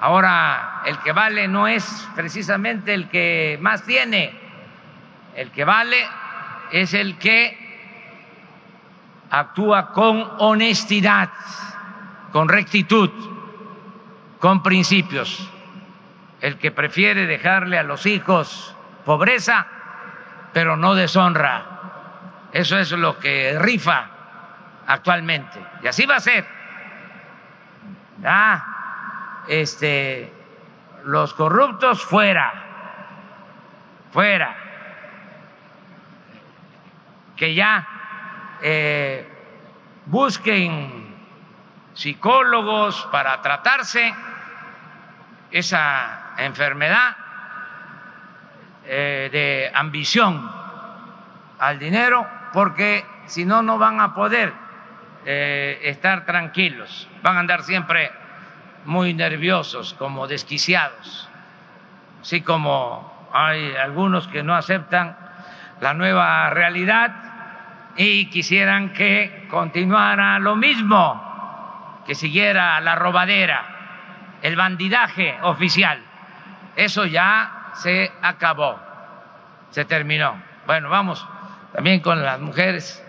A: Ahora, el que vale no es precisamente el que más tiene, el que vale es el que actúa con honestidad, con rectitud, con principios. El que prefiere dejarle a los hijos pobreza, pero no deshonra. Eso es lo que rifa actualmente. Y así va a ser. Ah, este, los corruptos fuera, fuera. Que ya eh, busquen psicólogos para tratarse esa enfermedad eh, de ambición al dinero, porque si no, no van a poder eh, estar tranquilos, van a andar siempre muy nerviosos, como desquiciados, así como hay algunos que no aceptan la nueva realidad y quisieran que continuara lo mismo, que siguiera la robadera, el bandidaje oficial. Eso ya se acabó, se terminó. Bueno, vamos también con las mujeres.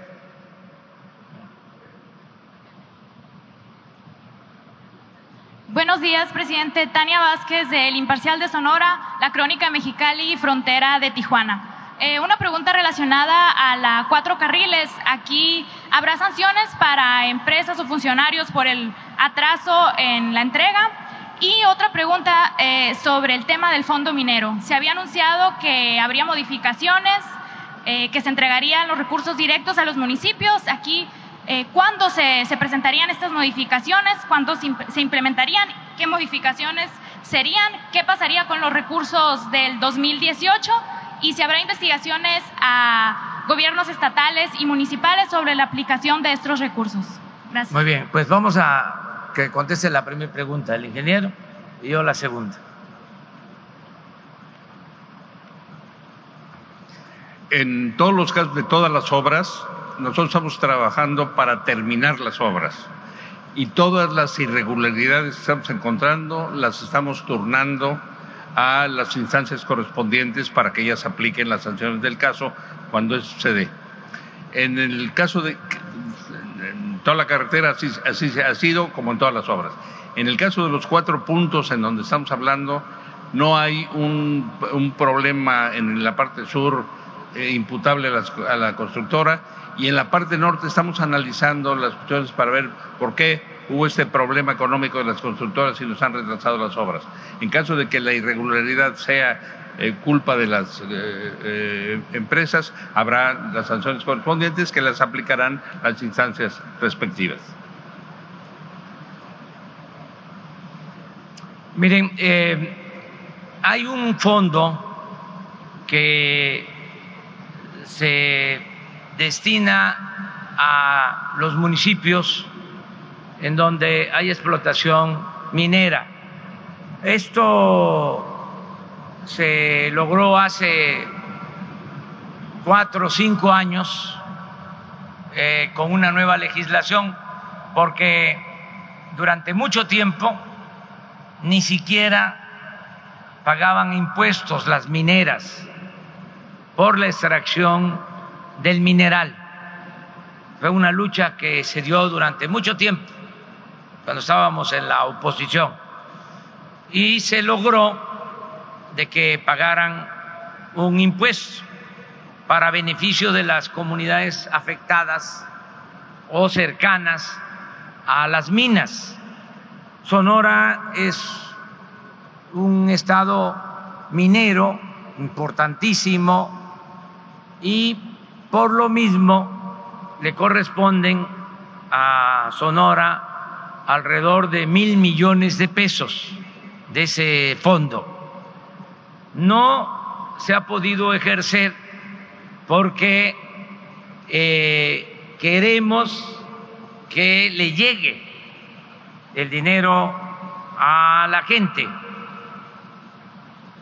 G: Buenos días, presidente. Tania Vázquez, del Imparcial de Sonora, La Crónica Mexicali y Frontera de Tijuana. Eh, una pregunta relacionada a la cuatro carriles. Aquí habrá sanciones para empresas o funcionarios por el atraso en la entrega. Y otra pregunta eh, sobre el tema del fondo minero. Se había anunciado que habría modificaciones, eh, que se entregarían los recursos directos a los municipios. Aquí, ¿cuándo se, se, presentarían estas modificaciones? ¿Cuándo se, se implementarían? ¿Qué modificaciones serían? ¿Qué pasaría con los recursos del 2018? Y si habrá investigaciones a gobiernos estatales y municipales sobre la aplicación de estos recursos. Gracias.
A: Muy bien, pues vamos a que conteste la primera pregunta el ingeniero y yo la segunda.
E: En todos los casos de todas las obras, nosotros estamos trabajando para terminar las obras y todas las irregularidades que estamos encontrando las estamos turnando a las instancias correspondientes para que ellas apliquen las sanciones del caso cuando eso se. En el caso de toda la carretera así, así ha sido como en todas las obras. En el caso de los cuatro puntos en donde estamos hablando, no hay un, un problema en la parte sur eh, imputable a la, a la constructora y en la parte norte estamos analizando las cuestiones para ver por qué hubo este problema económico de las constructoras y nos han retrasado las obras. En caso de que la irregularidad sea eh, culpa de las eh, eh, empresas, habrá las sanciones correspondientes que las aplicarán las instancias respectivas.
A: Miren, hay un fondo que se destina a los municipios en donde hay explotación minera. Esto se logró hace cuatro o cinco años eh, con una nueva legislación, porque durante mucho tiempo ni siquiera pagaban impuestos las mineras por la extracción del mineral. Fue una lucha que se dio durante mucho tiempo cuando estábamos en la oposición, y se logró de que pagaran un impuesto para beneficio de las comunidades afectadas o cercanas a las minas. Sonora es un estado minero importantísimo y por lo mismo le corresponden a Sonora alrededor de mil millones de pesos de ese fondo. No se ha podido ejercer porque eh, queremos que le llegue el dinero a la gente.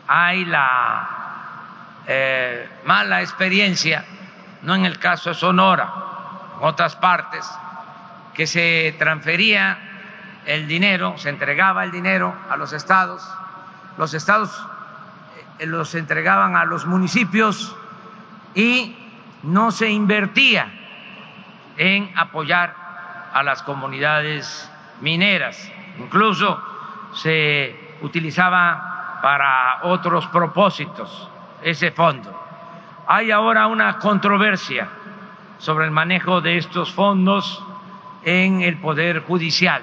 A: Hay la eh, mala experiencia, no en el caso de Sonora, en otras partes, que se transfería el dinero, se entregaba el dinero a los estados, los estados eh, los entregaban a los municipios y no se invertía en apoyar a las comunidades mineras, incluso se utilizaba para otros propósitos ese fondo. Hay ahora una controversia sobre el manejo de estos fondos en el Poder Judicial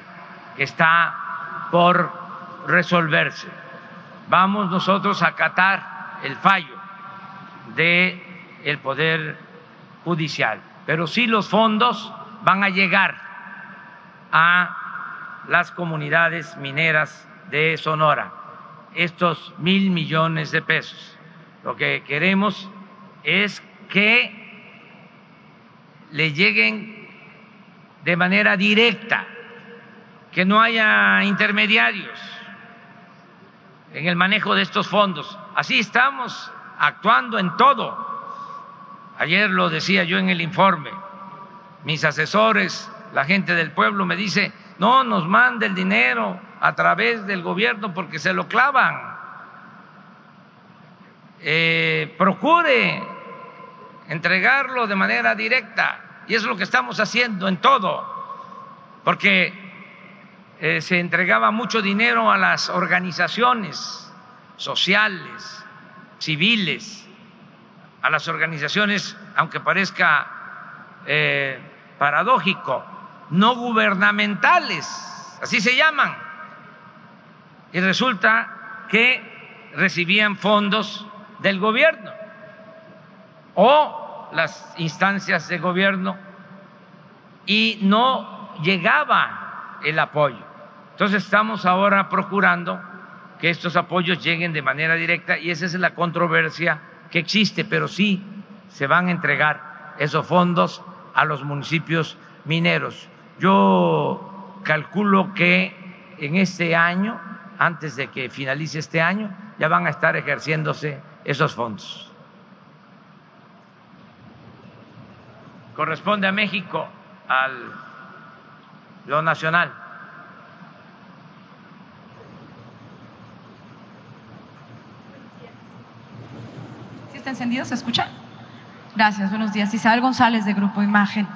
A: está por resolverse. Vamos nosotros a acatar el fallo del el Poder Judicial, pero sí los fondos van a llegar a las comunidades mineras de Sonora, estos mil millones de pesos. Lo que queremos es que le lleguen de manera directa, que no haya intermediarios en el manejo de estos fondos. Así estamos actuando en todo. Ayer lo decía yo en el informe, mis asesores, la gente del pueblo me dice, no nos mande el dinero a través del gobierno porque se lo clavan. Eh, procure entregarlo de manera directa y es lo que estamos haciendo en todo, porque eh, se entregaba mucho dinero a las organizaciones sociales, civiles, a las organizaciones, aunque parezca eh, paradójico, no gubernamentales, así se llaman. Y resulta que recibían fondos del gobierno o las instancias de gobierno y no llegaba el apoyo. Entonces estamos ahora procurando que estos apoyos lleguen de manera directa y esa es la controversia que existe, pero sí se van a entregar esos fondos a los municipios mineros. Yo calculo que en este año, antes de que finalice este año, ya van a estar ejerciéndose esos fondos. Corresponde a México, al lo nacional.
H: Está encendido? ¿Se escucha? Gracias, buenos días. Isabel González de Grupo Imagen.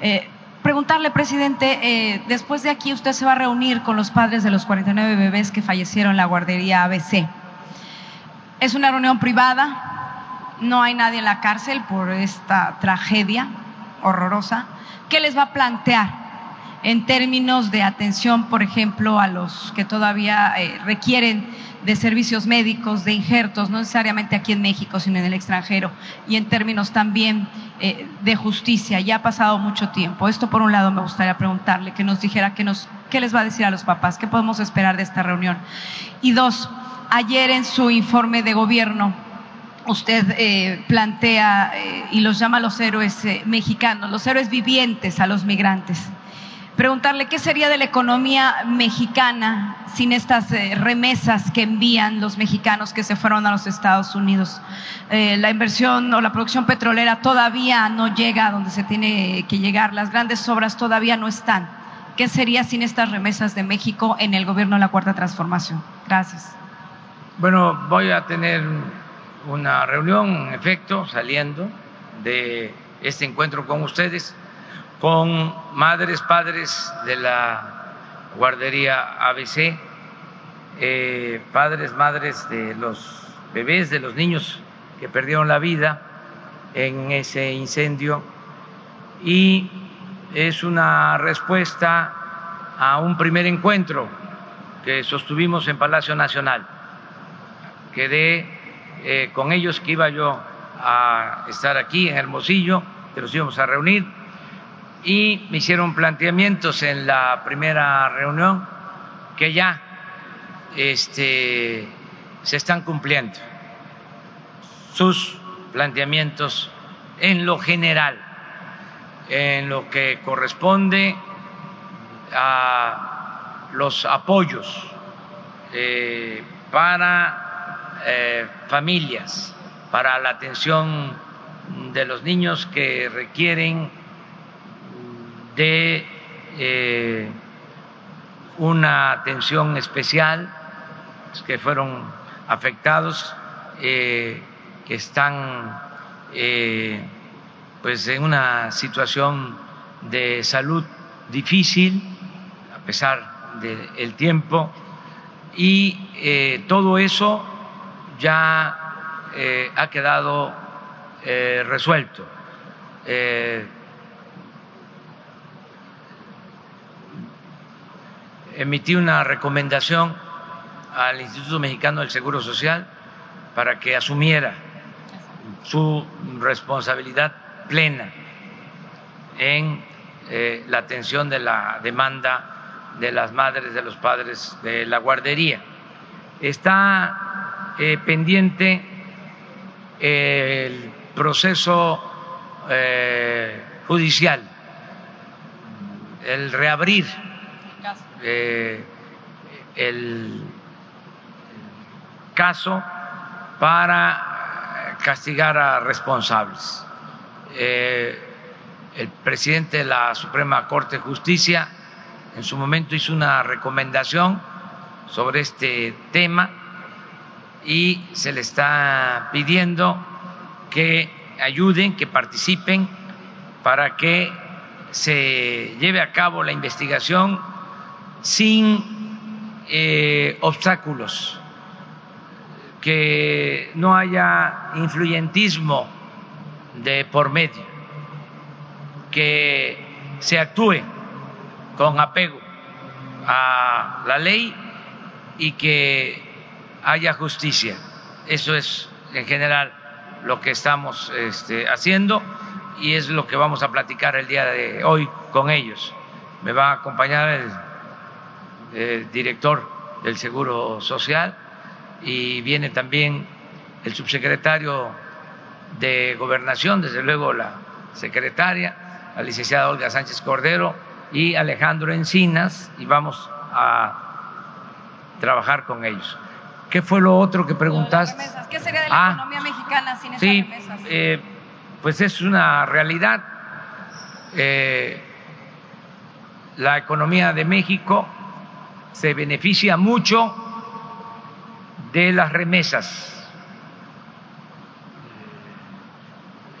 H: Eh, preguntarle, presidente, eh, después de aquí usted se va a reunir con los padres de los 49 bebés que fallecieron en la guardería ABC. Es una reunión privada, no hay nadie en la cárcel por esta tragedia horrorosa. ¿Qué les va a plantear en términos de atención, por ejemplo, a los que todavía eh, requieren de servicios médicos, de injertos, no necesariamente aquí en México, sino en el extranjero, y en términos también eh, de justicia. Ya ha pasado mucho tiempo. Esto, por un lado, me gustaría preguntarle, que nos dijera qué, nos, qué les va a decir a los papás, qué podemos esperar de esta reunión. Y dos, ayer en su informe de gobierno, usted eh, plantea eh, y los llama los héroes mexicanos, los héroes vivientes a los migrantes preguntarle qué sería de la economía mexicana sin estas eh, remesas que envían los mexicanos que se fueron a los Estados Unidos. Eh, la inversión o la producción petrolera todavía no llega a donde se tiene que llegar, las grandes obras todavía no están. ¿Qué sería sin estas remesas de México en el gobierno de la Cuarta Transformación? Gracias.
A: Bueno, voy a tener una reunión, en efecto, saliendo de este encuentro con ustedes con madres, padres de la guardería ABC, eh, padres, madres de los bebés, de los niños que perdieron la vida en ese incendio y es una respuesta a un primer encuentro que sostuvimos en Palacio Nacional. Quedé eh, con ellos que iba yo a estar aquí en Hermosillo, que los íbamos a reunir y me hicieron planteamientos en la primera reunión que ya este, se están cumpliendo sus planteamientos en lo general, en lo que corresponde a los apoyos eh, para eh, familias, para la atención de los niños que requieren de eh, una atención especial que fueron afectados, eh, que están eh, pues en una situación de salud difícil a pesar del tiempo y todo eso ya ha quedado resuelto emití una recomendación al Instituto Mexicano del Seguro Social para que asumiera su responsabilidad plena en eh, la atención de la demanda de las madres, de los padres de la guardería. Está eh, pendiente el proceso eh, judicial, el reabrir eh, el caso para castigar a responsables. el presidente de la Suprema Corte de Justicia en su momento hizo una recomendación sobre este tema y se le está pidiendo que ayuden, que participen para que se lleve a cabo la investigación sin eh, obstáculos, que no haya influyentismo de por medio, que se actúe con apego a la ley y que haya justicia. Eso es en general lo que estamos este, haciendo y es lo que vamos a platicar el día de hoy con ellos. Me va a acompañar el, el director del Seguro Social y viene también el subsecretario de Gobernación, desde luego la secretaria, la licenciada Olga Sánchez Cordero, y Alejandro Encinas y vamos a trabajar con ellos. ¿Qué fue lo otro que preguntaste?
F: ¿Qué sería de la ah, economía mexicana sin
A: sí, remesas? Eh, pues es una realidad. Eh, la economía de México se beneficia mucho de las remesas.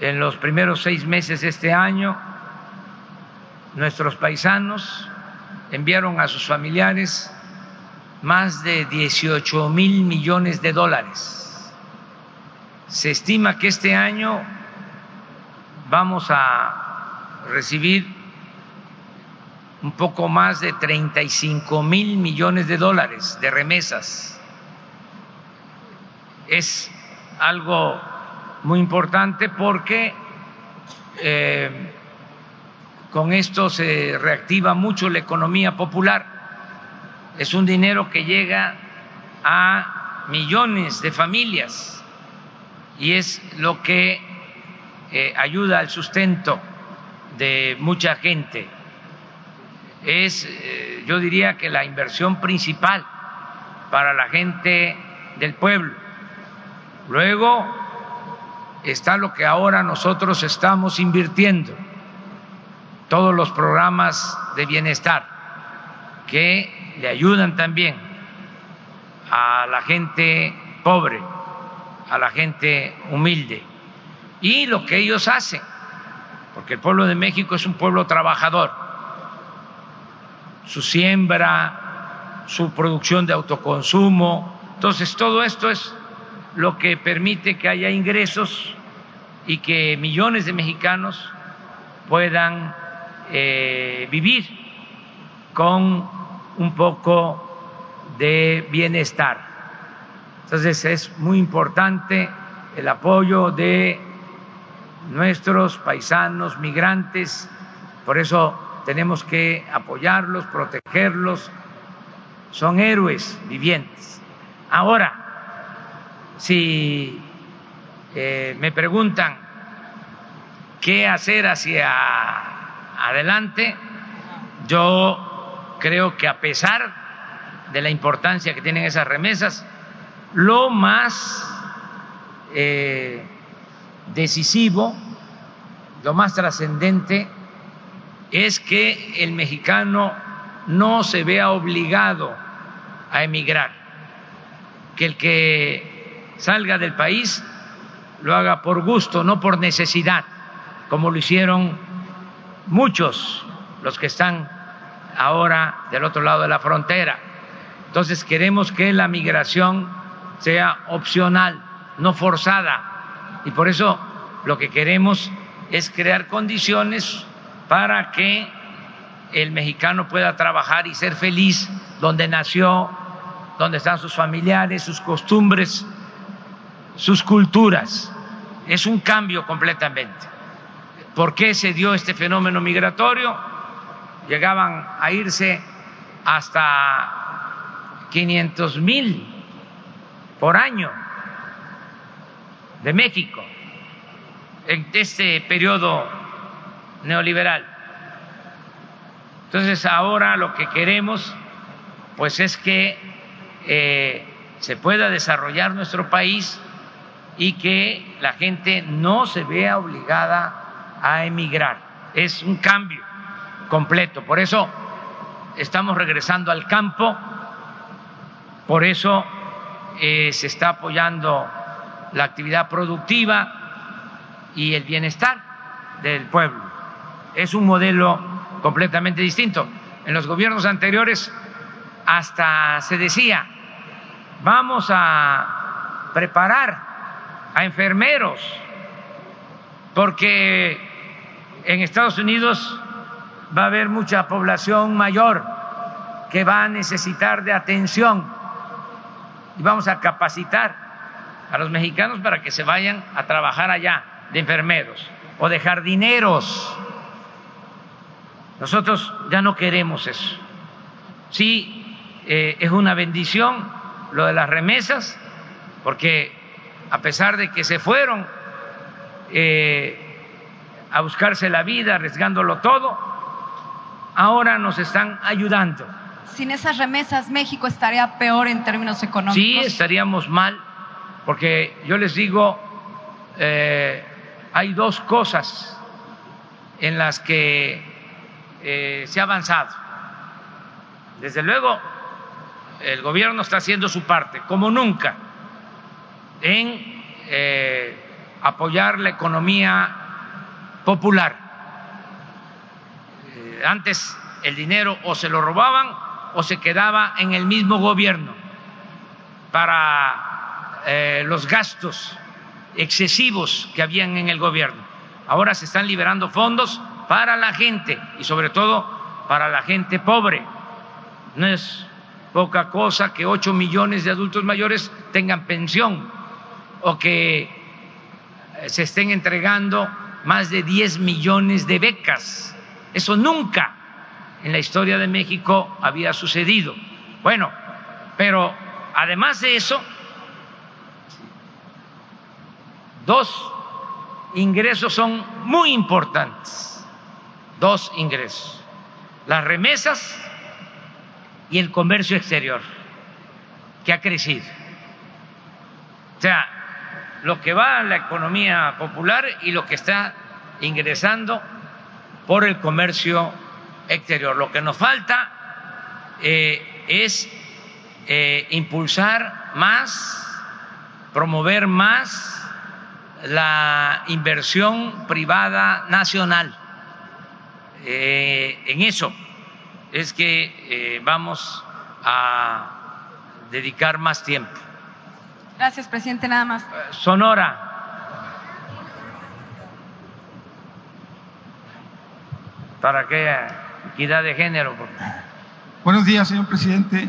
A: En los primeros seis meses de este año nuestros paisanos enviaron a sus familiares más de 18 mil millones de dólares. Se estima que este año vamos a recibir un poco más de 35 mil millones de dólares de remesas. Es algo muy importante porque eh, con esto se reactiva mucho la economía popular. Es un dinero que llega a millones de familias y es lo que eh, ayuda al sustento de mucha gente. Es, eh, yo diría que la inversión principal para la gente del pueblo. Luego está lo que ahora nosotros estamos invirtiendo todos los programas de bienestar que le ayudan también a la gente pobre, a la gente humilde y lo que ellos hacen, porque el pueblo de México es un pueblo trabajador, su siembra, su producción de autoconsumo, entonces todo esto es lo que permite que haya ingresos y que millones de mexicanos puedan eh, vivir con un poco de bienestar. Entonces es muy importante el apoyo de nuestros paisanos migrantes, por eso tenemos que apoyarlos, protegerlos, son héroes vivientes. Ahora, si eh, me preguntan qué hacer hacia adelante. Yo creo que a pesar de la importancia que tienen esas remesas, lo más eh, decisivo, lo más trascendente, es que el mexicano no se vea obligado a emigrar, que el que salga del país lo haga por gusto, no por necesidad, como lo hicieron muchos los que están ahora del otro lado de la frontera. Entonces queremos que la migración sea opcional, no forzada. Y por eso lo que queremos es crear condiciones para que el mexicano pueda trabajar y ser feliz donde nació, donde están sus familiares, sus costumbres, sus culturas. Es un cambio completamente. ¿Por qué se dio este fenómeno migratorio? Llegaban a irse hasta 500 mil por año de México en este periodo neoliberal. Entonces ahora lo que queremos pues es que eh, se pueda desarrollar nuestro país y que la gente no se vea obligada a emigrar. Es un cambio completo. Por eso estamos regresando al campo, por eso eh, se está apoyando la actividad productiva y el bienestar del pueblo. Es un modelo completamente distinto. En los gobiernos anteriores hasta se decía, vamos a preparar a enfermeros, porque en Estados Unidos va a haber mucha población mayor que va a necesitar de atención y vamos a capacitar a los mexicanos para que se vayan a trabajar allá de enfermeros o de jardineros. Nosotros ya no queremos eso. Sí, eh, es una bendición lo de las remesas, porque a pesar de que se fueron eh, a buscarse la vida, arriesgándolo todo, ahora nos están ayudando.
F: Sin esas remesas, México estaría peor en términos económicos.
A: Sí, estaríamos mal, porque yo les digo, eh, hay dos cosas en las que eh, se ha avanzado. Desde luego, el gobierno está haciendo su parte, como nunca, en eh, apoyar la economía popular. Eh, antes el dinero o se lo robaban o se quedaba en el mismo gobierno para los gastos excesivos que habían en el gobierno. Ahora se están liberando fondos para la gente y sobre todo para la gente pobre. No es poca cosa que ocho millones de adultos mayores tengan pensión o que eh, se estén entregando más de 10 millones de becas. Eso nunca en la historia de México había sucedido. Bueno, pero además de eso, dos ingresos son muy importantes, dos ingresos. Las remesas y el comercio exterior, que ha crecido. O sea, lo que va a la economía popular y lo que está ingresando por el comercio exterior. Lo que nos falta eh, es eh, impulsar más, promover más la inversión privada nacional. Eh, en eso es que eh, vamos a dedicar más tiempo.
F: Gracias, presidente. Nada más.
A: Sonora. ¿Para qué equidad de género?
I: Buenos días, señor presidente.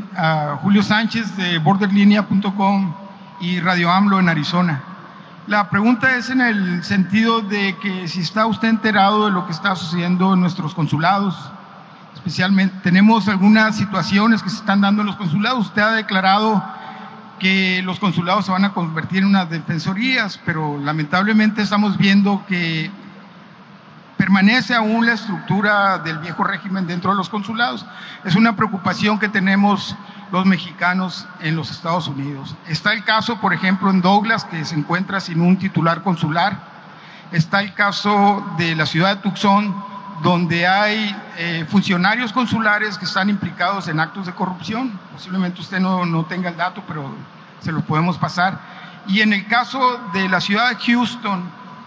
I: Julio Sánchez de borderlinea.com y Radio AMLO en Arizona. La pregunta es en el sentido de que si está usted enterado de lo que está sucediendo en nuestros consulados, especialmente tenemos algunas situaciones que se están dando en los consulados. Usted ha declarado que los consulados se van a convertir en unas defensorías, pero lamentablemente estamos viendo que permanece aún la estructura del viejo régimen dentro de los consulados. Es una preocupación que tenemos los mexicanos en los Estados Unidos. Está el caso, por ejemplo, en Douglas, que se encuentra sin un titular consular. Está el caso de la ciudad de Tucson, donde hay eh, funcionarios consulares que están implicados en actos de corrupción. Posiblemente usted no, no tenga el dato, pero se lo podemos pasar. Y en el caso de la ciudad de Houston,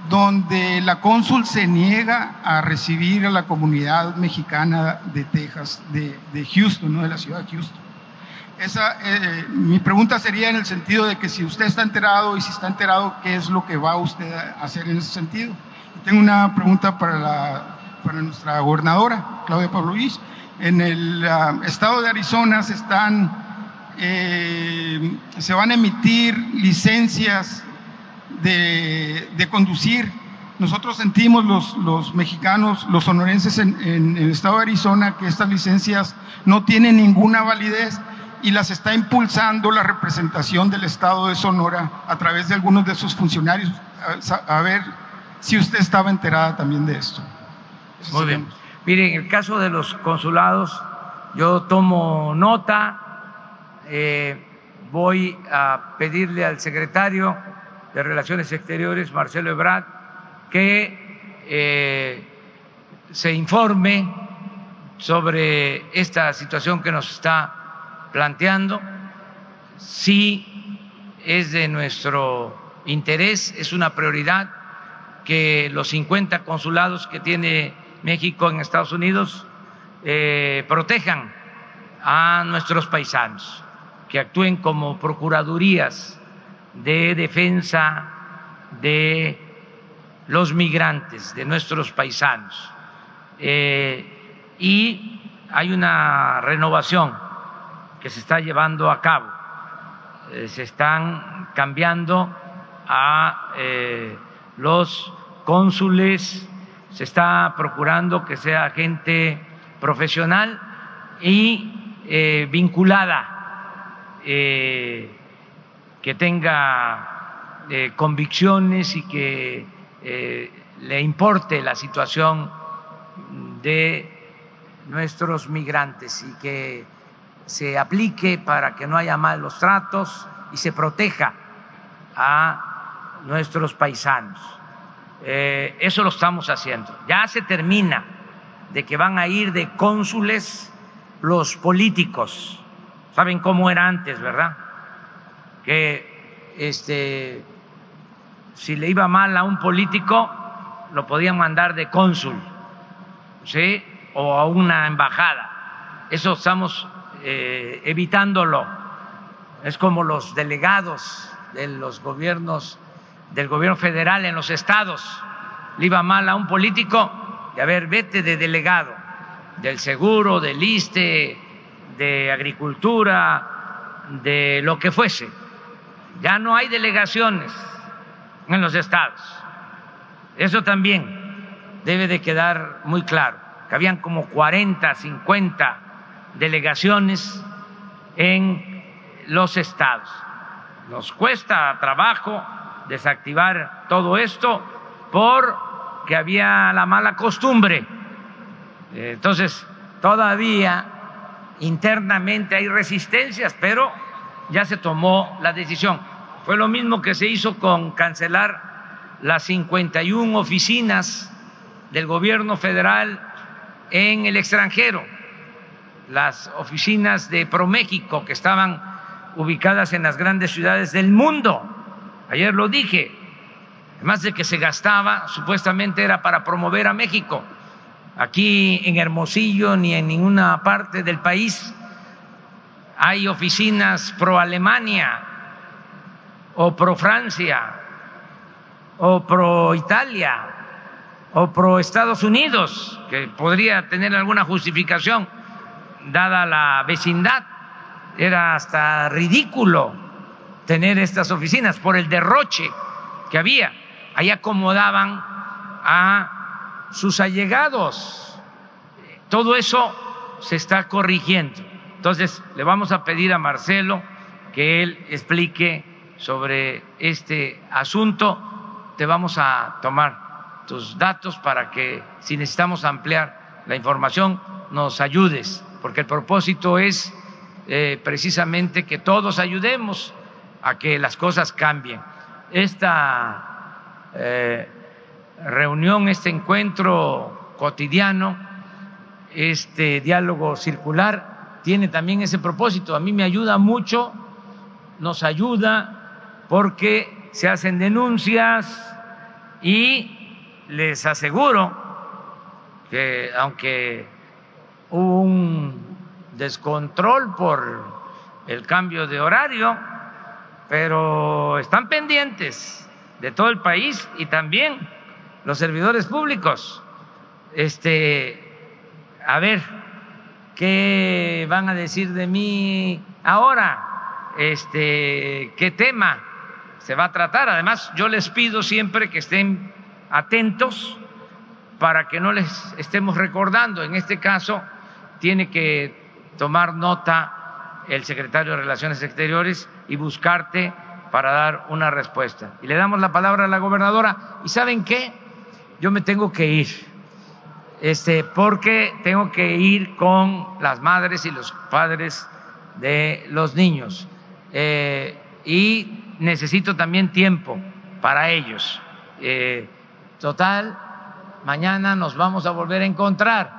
I: donde la cónsul se niega a recibir a la comunidad mexicana de Texas, de, de Houston, no de la ciudad de Houston. Esa, eh, mi pregunta sería en el sentido de que si usted está enterado y si está enterado, ¿qué es lo que va usted a hacer en ese sentido? tengo una pregunta para la para nuestra gobernadora, Claudia Pablo Luis. En el ah, estado de Arizona se están, eh, se van a emitir licencias de, de, conducir nosotros sentimos los, los mexicanos, los sonorenses en, en el estado de Arizona que estas licencias no tienen ninguna validez y las está impulsando la representación del estado de Sonora a través de algunos de sus funcionarios. A, a ver si usted estaba enterada también de esto.
A: Muy bien. Mire, en el caso de los consulados, yo tomo nota, eh, voy a pedirle al secretario de Relaciones Exteriores, Marcelo Ebrard, que eh, se informe sobre esta situación que nos está planteando, si es de nuestro interés, es una prioridad que los 50 consulados que tiene México en Estados Unidos eh, protejan a nuestros paisanos, que actúen como procuradurías de defensa de los migrantes, de nuestros paisanos. Eh, y hay una renovación que se está llevando a cabo. Eh, se están cambiando a los cónsules, se está procurando que sea gente profesional y eh, vinculada, eh, que tenga eh, convicciones y que le importe la situación de nuestros migrantes y que se aplique para que no haya malos tratos y se proteja a nuestros paisanos. eso lo estamos haciendo. Ya se termina de que van a ir de cónsules los políticos. Saben cómo era antes, ¿verdad? Que este si le iba mal a un político lo podían mandar de cónsul, ¿sí? O a una embajada. Eso estamos eh, evitándolo. Es como los delegados de los gobiernos del gobierno federal en los estados. Le iba mal a un político, a ver, vete de delegado del seguro, del ISTE, de agricultura, de lo que fuese. Ya no hay delegaciones en los estados. Eso también debe de quedar muy claro, que habían como 40, 50 delegaciones en los estados. Nos cuesta trabajo desactivar todo esto por que había la mala costumbre. Entonces, todavía internamente hay resistencias, pero ya se tomó la decisión. Fue lo mismo que se hizo con cancelar las 51 oficinas del gobierno federal en el extranjero, las oficinas de ProMéxico que estaban ubicadas en las grandes ciudades del mundo. Ayer lo dije, Además de que se gastaba, supuestamente era para promover a México. Aquí en Hermosillo ni en ninguna parte del país hay oficinas pro Alemania o pro Francia o pro Italia o pro Estados Unidos, que podría tener alguna justificación dada la vecindad. Era hasta ridículo tener estas oficinas por el derroche que había ahí acomodaban a sus allegados. Todo eso se está corrigiendo. Entonces, le vamos a pedir a Marcelo que él explique sobre este asunto. Te vamos a tomar tus datos para que, si necesitamos ampliar la información, nos ayudes, porque el propósito es eh, precisamente que todos ayudemos a que las cosas cambien. Esta eh, reunión, este encuentro cotidiano, este diálogo circular, tiene también ese propósito. A mí me ayuda mucho, nos ayuda porque se hacen denuncias y les aseguro que aunque hubo un descontrol por el cambio de horario, pero están pendientes de todo el país y también los servidores públicos. Este, a ver, ¿qué van a decir de mí ahora? Este, ¿qué tema se va a tratar? Además, yo les pido siempre que estén atentos para que no les estemos recordando. En este caso, tiene que tomar nota el secretario de Relaciones Exteriores y buscarte para dar una respuesta. Y le damos la palabra a la gobernadora. ¿Y saben qué? Yo me tengo que ir, este, porque tengo que ir con las madres y los padres de los niños. Eh, y necesito también tiempo para ellos. Eh, total, mañana nos vamos a volver a encontrar,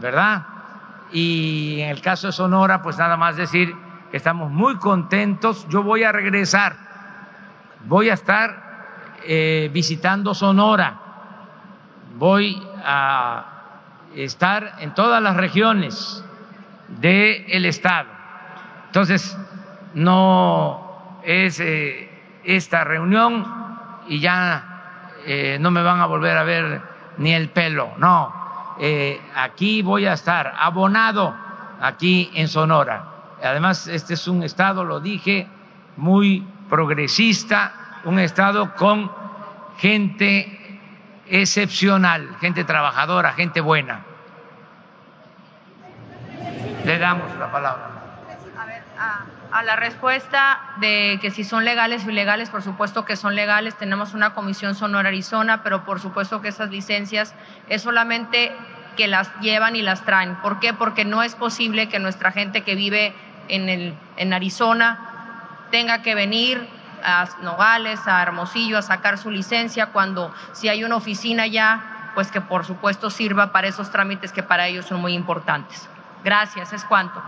A: ¿verdad? Y en el caso de Sonora, pues nada más decir que estamos muy contentos. Yo voy a regresar, voy a estar eh, visitando Sonora, voy a estar en todas las regiones del Estado. Entonces, no es eh, esta reunión y ya eh, no me van a volver a ver ni el pelo, no. aquí voy a estar abonado aquí en Sonora Además, este es un Estado, lo dije, muy progresista, un Estado con gente excepcional, gente trabajadora, gente buena. Le damos la palabra.
B: A ver, a, la respuesta de que si son legales o ilegales, por supuesto que son legales. Tenemos una comisión Sonora Arizona, pero por supuesto que esas licencias es solamente que las llevan y las traen. ¿Por qué? Porque no es posible que nuestra gente que vive en, el, en Arizona tenga que venir a Nogales, a Hermosillo a sacar su licencia cuando si hay una oficina ya, pues que por supuesto sirva para esos trámites que para ellos son muy importantes. Gracias, es cuanto.